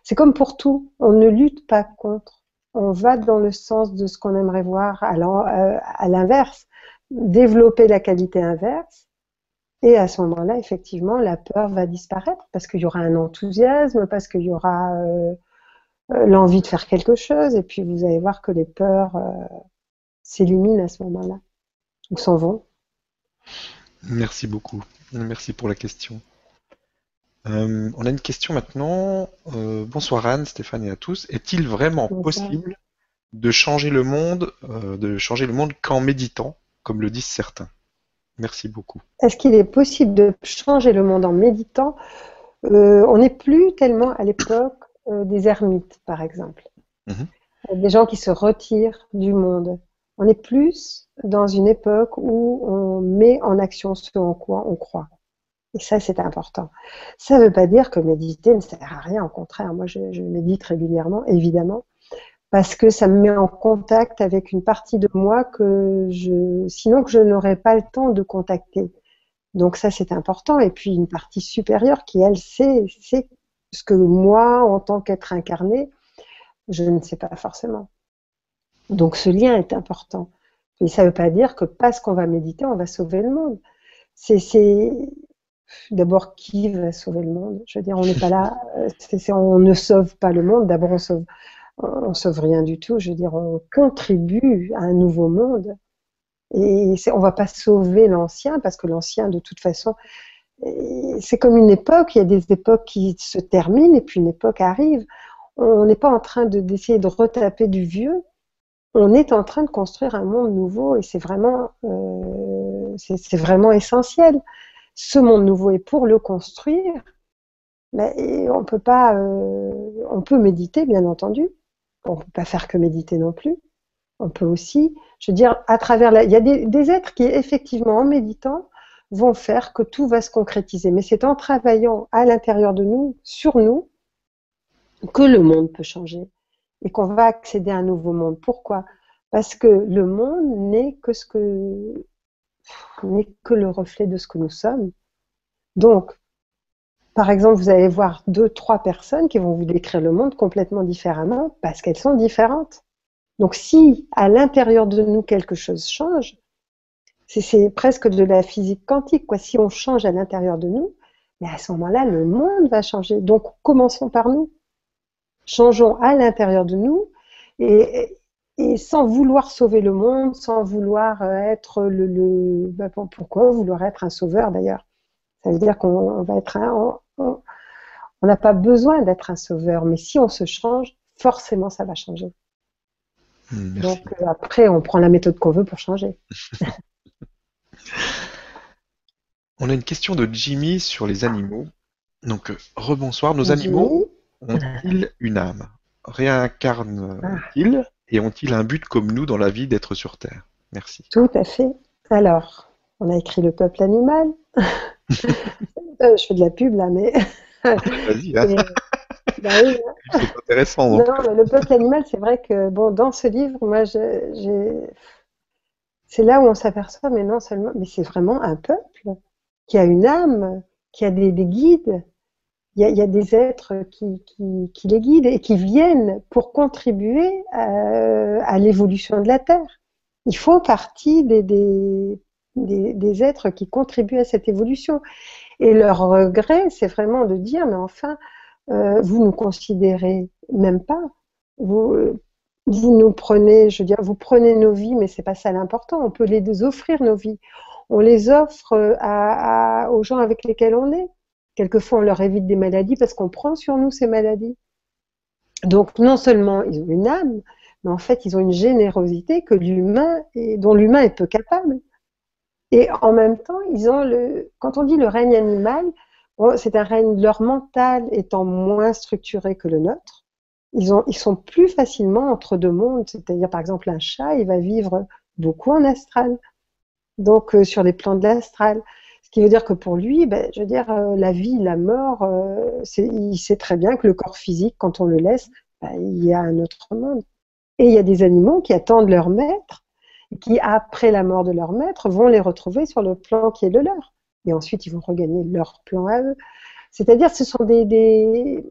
c'est comme pour tout. On ne lutte pas contre. On va dans le sens de ce qu'on aimerait voir à euh, l'inverse. Développer la qualité inverse et à ce moment-là, effectivement, la peur va disparaître parce qu'il y aura un enthousiasme, parce qu'il y aura euh, euh, l'envie de faire quelque chose. Et puis vous allez voir que les peurs s'éliminent à ce moment-là, ou s'en vont.
Merci beaucoup. Merci pour la question. on a une question maintenant. bonsoir Anne, Stéphane et à tous. Est-il vraiment possible de changer le monde, de changer le monde qu'en méditant, comme le disent certains? Merci beaucoup.
Est-ce qu'il est possible de changer le monde en méditant? Euh, On n'est plus tellement à l'époque euh, des ermites, par exemple. Mhm. Des gens qui se retirent du monde. On est plus dans une époque où on met en action ce en quoi on croit. Et ça, c'est important. Ça ne veut pas dire que méditer ne sert à rien. Au contraire, moi, je médite régulièrement, évidemment parce que ça me met en contact avec une partie de moi que je, sinon que je n'aurais pas le temps de contacter. Donc ça, c'est important. Et puis une partie supérieure qui, elle, sait, sait ce que moi, en tant qu'être incarné, je ne sais pas forcément. Donc ce lien est important. Et ça ne veut pas dire que parce qu'on va méditer, on va sauver le monde. C'est d'abord qui va sauver le monde? Je veux dire, on n'est pas là, on ne sauve pas le monde. D'abord, on sauve, sauve rien du tout. Je veux dire, on contribue à un nouveau monde. Et on va pas sauver l'ancien, parce que l'ancien, de toute façon, c'est comme une époque. Il y a des époques qui se terminent et puis une époque arrive. On n'est pas en train d'essayer de, retaper du vieux. On est en train de construire un monde nouveau et c'est vraiment, euh, c'est vraiment essentiel. Ce monde nouveau est pour le construire. Mais on peut pas, euh, on peut méditer bien entendu, on peut pas faire que méditer non plus. On peut aussi, je veux dire, à travers la... Il y a des, êtres qui, effectivement, en méditant, vont faire que tout va se concrétiser. Mais c'est en travaillant à l'intérieur de nous, sur nous, que le monde peut changer et qu'on va accéder à un nouveau monde. Pourquoi? Parce que le monde n'est que le reflet de ce que nous sommes. Donc, par exemple, vous allez voir deux, trois personnes qui vont vous décrire le monde complètement différemment parce qu'elles sont différentes. Donc si à l'intérieur de nous quelque chose change, c'est presque de la physique quantique. Quoi. Si on change à l'intérieur de nous, mais à ce moment-là, le monde va changer. Donc commençons par nous. Changeons à l'intérieur de nous et, sans vouloir sauver le monde, sans vouloir être le... le bah, pourquoi vouloir être un sauveur d'ailleurs? Ça veut dire qu'on va être un, on n'a pas besoin d'être un sauveur, mais si on se change, forcément ça va changer. Hmm, Donc euh, après, on prend la méthode qu'on veut pour changer.
on a une question de Jimmy sur les animaux. Donc, euh, rebonsoir, nos animaux ont-ils une âme? Réincarnent-ils et ont-ils un but comme nous dans la vie d'être sur Terre? Merci.
Tout à fait. Alors, on a écrit le peuple animal. Euh, je fais de la pub là, mais.
Vas-y, hein. bah hein. C'est intéressant.
Non, mais le peuple animal, c'est vrai que bon, dans ce livre, moi, j'ai. C'est là où on s'aperçoit, mais non seulement, mais c'est vraiment un peuple qui a une âme, qui a des, guides. Il y, a, des êtres qui, les guident et qui viennent pour contribuer à, à l'évolution de la Terre. Ils font partie des, des, êtres qui contribuent à cette évolution. Et leur regret, c'est vraiment de dire, mais enfin, euh, vous nous considérez même pas. Vous, nous prenez, je veux dire, vous prenez nos vies, mais c'est pas ça l'important. On peut les offrir nos vies. On les offre euh, aux gens avec lesquels on est. Quelquefois, on leur évite des maladies parce qu'on prend sur nous ces maladies. Donc non seulement ils ont une âme, mais en fait ils ont une générosité que l'humain dont l'humain est peu capable. Et en même temps, ils ont le, quand on dit le règne animal, c'est un règne, leur mental étant moins structuré que le nôtre. Ils, ont, ils sont plus facilement entre deux mondes. C'est-à-dire, par exemple, un chat, il va vivre beaucoup en astral. Donc, euh, sur les plans de l'astral. Ce qui veut dire que pour lui, ben, je veux dire, euh, la vie, la mort, euh, il sait très bien que le corps physique, quand on le laisse, ben, il y a un autre monde. Et il y a des animaux qui attendent leur maître qui, après la mort de leur maître, vont les retrouver sur le plan qui est le leur. Et ensuite, ils vont regagner leur plan à eux. C'est-à-dire, ce sont des,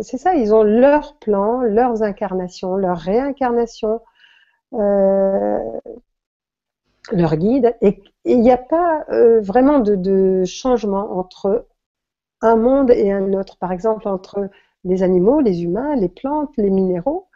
c'est ça, ils ont leur plan, leurs incarnations, leur réincarnation, euh, leur guide. Et il n'y a pas euh, vraiment de, changement entre un monde et un autre. Par exemple, entre les animaux, les humains, les plantes, les minéraux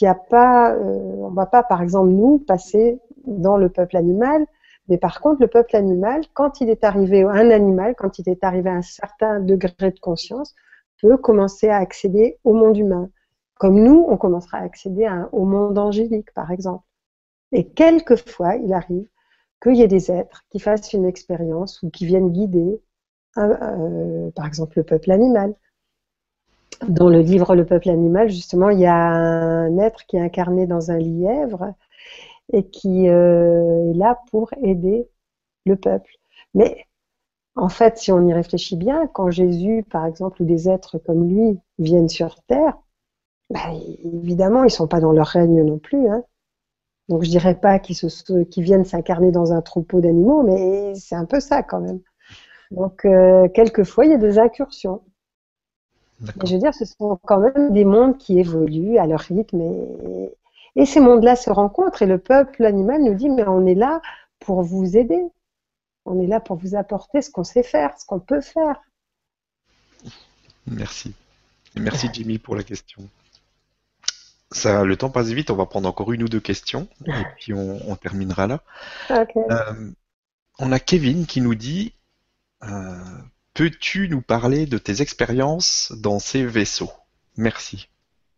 il a pas, euh, on va pas, par exemple, nous passer dans le peuple animal, mais par contre, le peuple animal, quand il est arrivé, un animal, quand il est arrivé à un certain degré de conscience, peut commencer à accéder au monde humain. Comme nous, on commencera à accéder au monde angélique, par exemple. Et quelquefois, il arrive qu'il y ait des êtres qui fassent une expérience ou qui viennent guider, euh, par exemple, le peuple animal dans le livre Le peuple animal, justement, il y a un être qui est incarné dans un lièvre et qui euh, est là pour aider le peuple. Mais en fait, si on y réfléchit bien, quand Jésus, par exemple, ou des êtres comme lui viennent sur Terre, bah, évidemment, ils ne sont pas dans leur règne non plus. Hein. Donc je dirais pas qu'ils viennent s'incarner dans un troupeau d'animaux, mais c'est un peu ça quand même. Donc euh, quelquefois, il y a des incursions je veux dire, ce sont quand même des mondes qui évoluent à leur rythme et, et ces mondes-là se rencontrent et le peuple animal nous dit mais on est là pour vous aider. On est là pour vous apporter ce qu'on sait faire, ce qu'on peut faire.
Merci. merci Jimmy pour la question. Ça, le temps passe vite, on va prendre encore une ou deux questions et puis on, terminera là. Euh, on a Kevin qui nous dit euh, Peux-tu nous parler de tes expériences dans ces vaisseaux? Merci.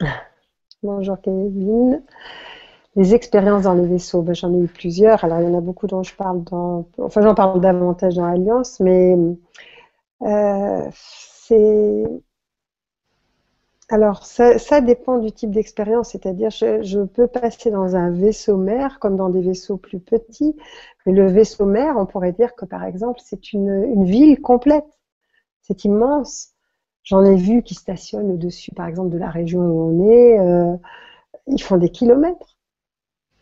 Bonjour Kevin. Les expériences dans les vaisseaux, ben, j'en ai eu plusieurs. Alors il y en a beaucoup dont je parle dans, enfin j'en parle davantage dans Alliance, mais euh, c'est alors, ça, dépend du type d'expérience, c'est-à-dire je, peux passer dans un vaisseau mère comme dans des vaisseaux plus petits, mais le vaisseau mère, on pourrait dire que par exemple, c'est une, ville complète. C'est immense. J'en ai vu qui stationnent au-dessus, par exemple, de la région où on est. Euh, ils font des kilomètres.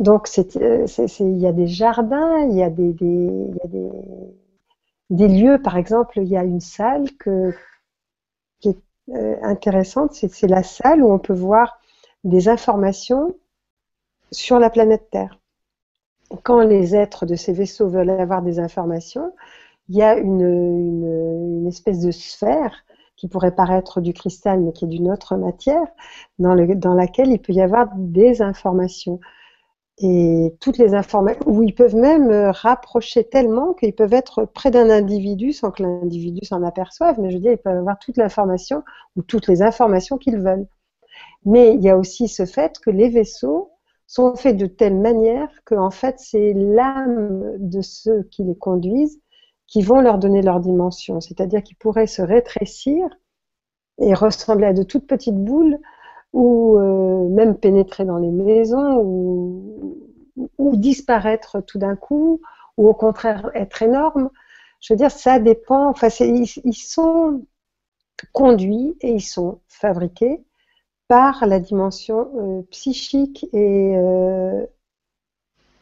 Donc, euh, il y a des jardins, il y a des, des, lieux. Par exemple, il y a une salle qui est euh, intéressante. C'est la salle où on peut voir des informations sur la planète Terre. Quand les êtres de ces vaisseaux veulent avoir des informations, il y a une, espèce de sphère qui pourrait paraître du cristal, mais qui est d'une autre matière, dans laquelle il peut y avoir des informations. Et toutes les informations, où ils peuvent même rapprocher tellement qu'ils peuvent être près d'un individu sans que l'individu s'en aperçoive, mais je veux dire, ils peuvent avoir toute l'information ou toutes les informations qu'ils veulent. Mais il y a aussi ce fait que les vaisseaux sont faits de telle manière que, en fait, c'est l'âme de ceux qui les conduisent qui vont leur donner leur dimension, c'est-à-dire qu'ils pourraient se rétrécir et ressembler à de toutes petites boules ou euh, même pénétrer dans les maisons ou, disparaître tout d'un coup ou au contraire être énormes. Je veux dire, ça dépend. Enfin, ils, sont conduits et ils sont fabriqués par la dimension euh, psychique et euh,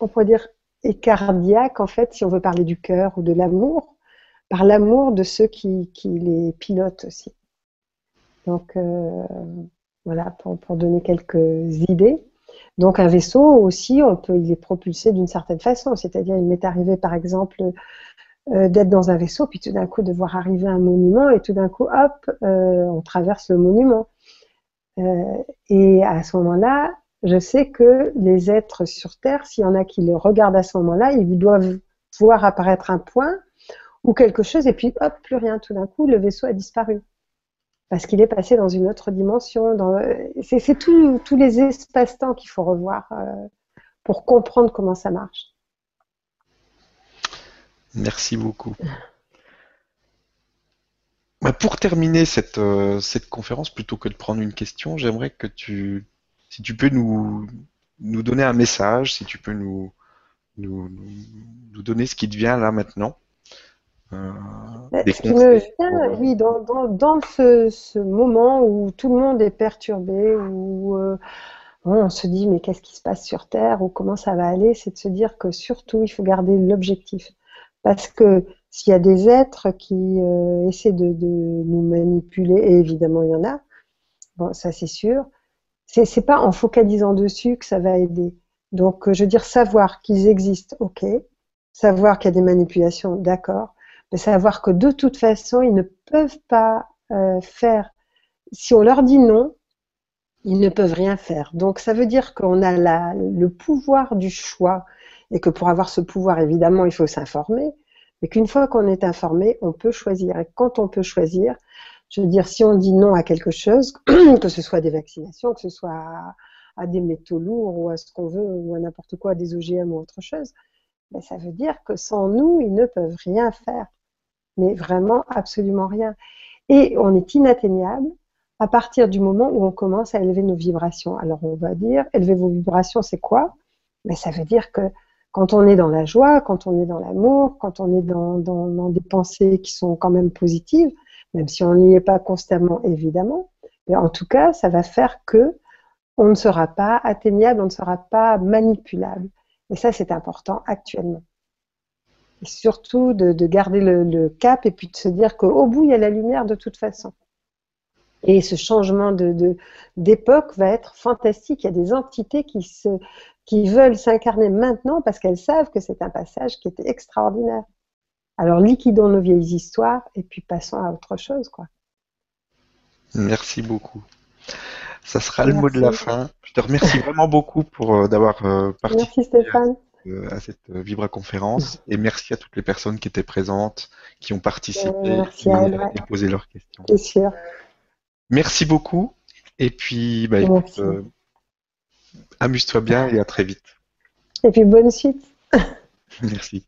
on pourrait dire et cardiaque, en fait, si on veut parler du cœur ou de l'amour, par l'amour de ceux qui, les pilotent aussi. Donc, euh, voilà, pour, donner quelques idées. Donc, un vaisseau aussi, on peut, il est propulsé d'une certaine façon. C'est-à-dire, il m'est arrivé, par exemple, euh, d'être dans un vaisseau, puis tout d'un coup de voir arriver un monument, et tout d'un coup, hop, euh, on traverse le monument. et à ce moment-là, je sais que les êtres sur Terre, s'il y en a qui le regardent à ce moment-là, ils doivent voir apparaître un point ou quelque chose, et puis hop, plus rien. Tout d'un coup, le vaisseau a disparu. Parce qu'il est passé dans une autre dimension. C'est tous les espaces-temps qu'il faut revoir euh, pour comprendre comment ça marche.
Merci beaucoup. Bah, pour terminer cette, euh, cette conférence, plutôt que de prendre une question, j'aimerais que tu, si tu peux nous, nous donner un message, si tu peux nous, nous, nous donner ce qui te vient là maintenant.
Euh, ce qui me vient, oui, dans, dans, dans ce, ce, moment où tout le monde est perturbé, où euh, on se dit mais qu'est-ce qui se passe sur Terre ou comment ça va aller, c'est de se dire que surtout il faut garder l'objectif. Parce que s'il y a des êtres qui euh, essaient de, nous manipuler, et évidemment il y en a, bon, ça c'est sûr, c'est, c'est pas en focalisant dessus que ça va aider. Donc, euh, je veux dire, savoir qu'ils existent, ok. Savoir qu'il y a des manipulations, d'accord. Mais savoir que de toute façon, ils ne peuvent pas euh, faire. Si on leur dit non, ils ne peuvent rien faire. Donc, ça veut dire qu'on a le pouvoir du choix et que pour avoir ce pouvoir, évidemment, il faut s'informer et qu'une fois qu'on est informé, on peut choisir. Et quand on peut choisir, je veux dire, si on dit non à quelque chose, que ce soit des vaccinations, que ce soit à, des métaux lourds ou à ce qu'on veut, ou à n'importe quoi, à des OGM ou autre chose, ben ça veut dire que sans nous, ils ne peuvent rien faire. Mais vraiment, absolument rien. Et on est inatteignable à partir du moment où on commence à élever nos vibrations. Alors on va dire, élever vos vibrations, c'est quoi? Mais ben, ça veut dire que quand on est dans la joie, quand on est dans l'amour, quand on est dans, des pensées qui sont quand même positives, même si on n'y est pas constamment évidemment, mais en tout cas, ça va faire que on ne sera pas atteignable, on ne sera pas manipulable. Et ça, c'est important actuellement. Et surtout de, garder le, cap et puis de se dire qu'au bout, il y a la lumière de toute façon. Et ce changement de, d'époque va être fantastique. Il y a des entités qui, se, qui veulent s'incarner maintenant parce qu'elles savent que c'est un passage qui était extraordinaire. Alors liquidons nos vieilles histoires et puis passons à autre chose, quoi.
Merci beaucoup. Ça sera le mot de la fin. Je te remercie vraiment beaucoup pour euh, d'avoir euh, participé euh, À, cette Vibra conférence et merci à toutes les personnes qui étaient présentes, qui ont participé, qui ont posé leurs questions.
Sûr.
Merci beaucoup. Et puis, bah, euh, amuse-toi bien et à très vite.
Et puis bonne suite.
Merci.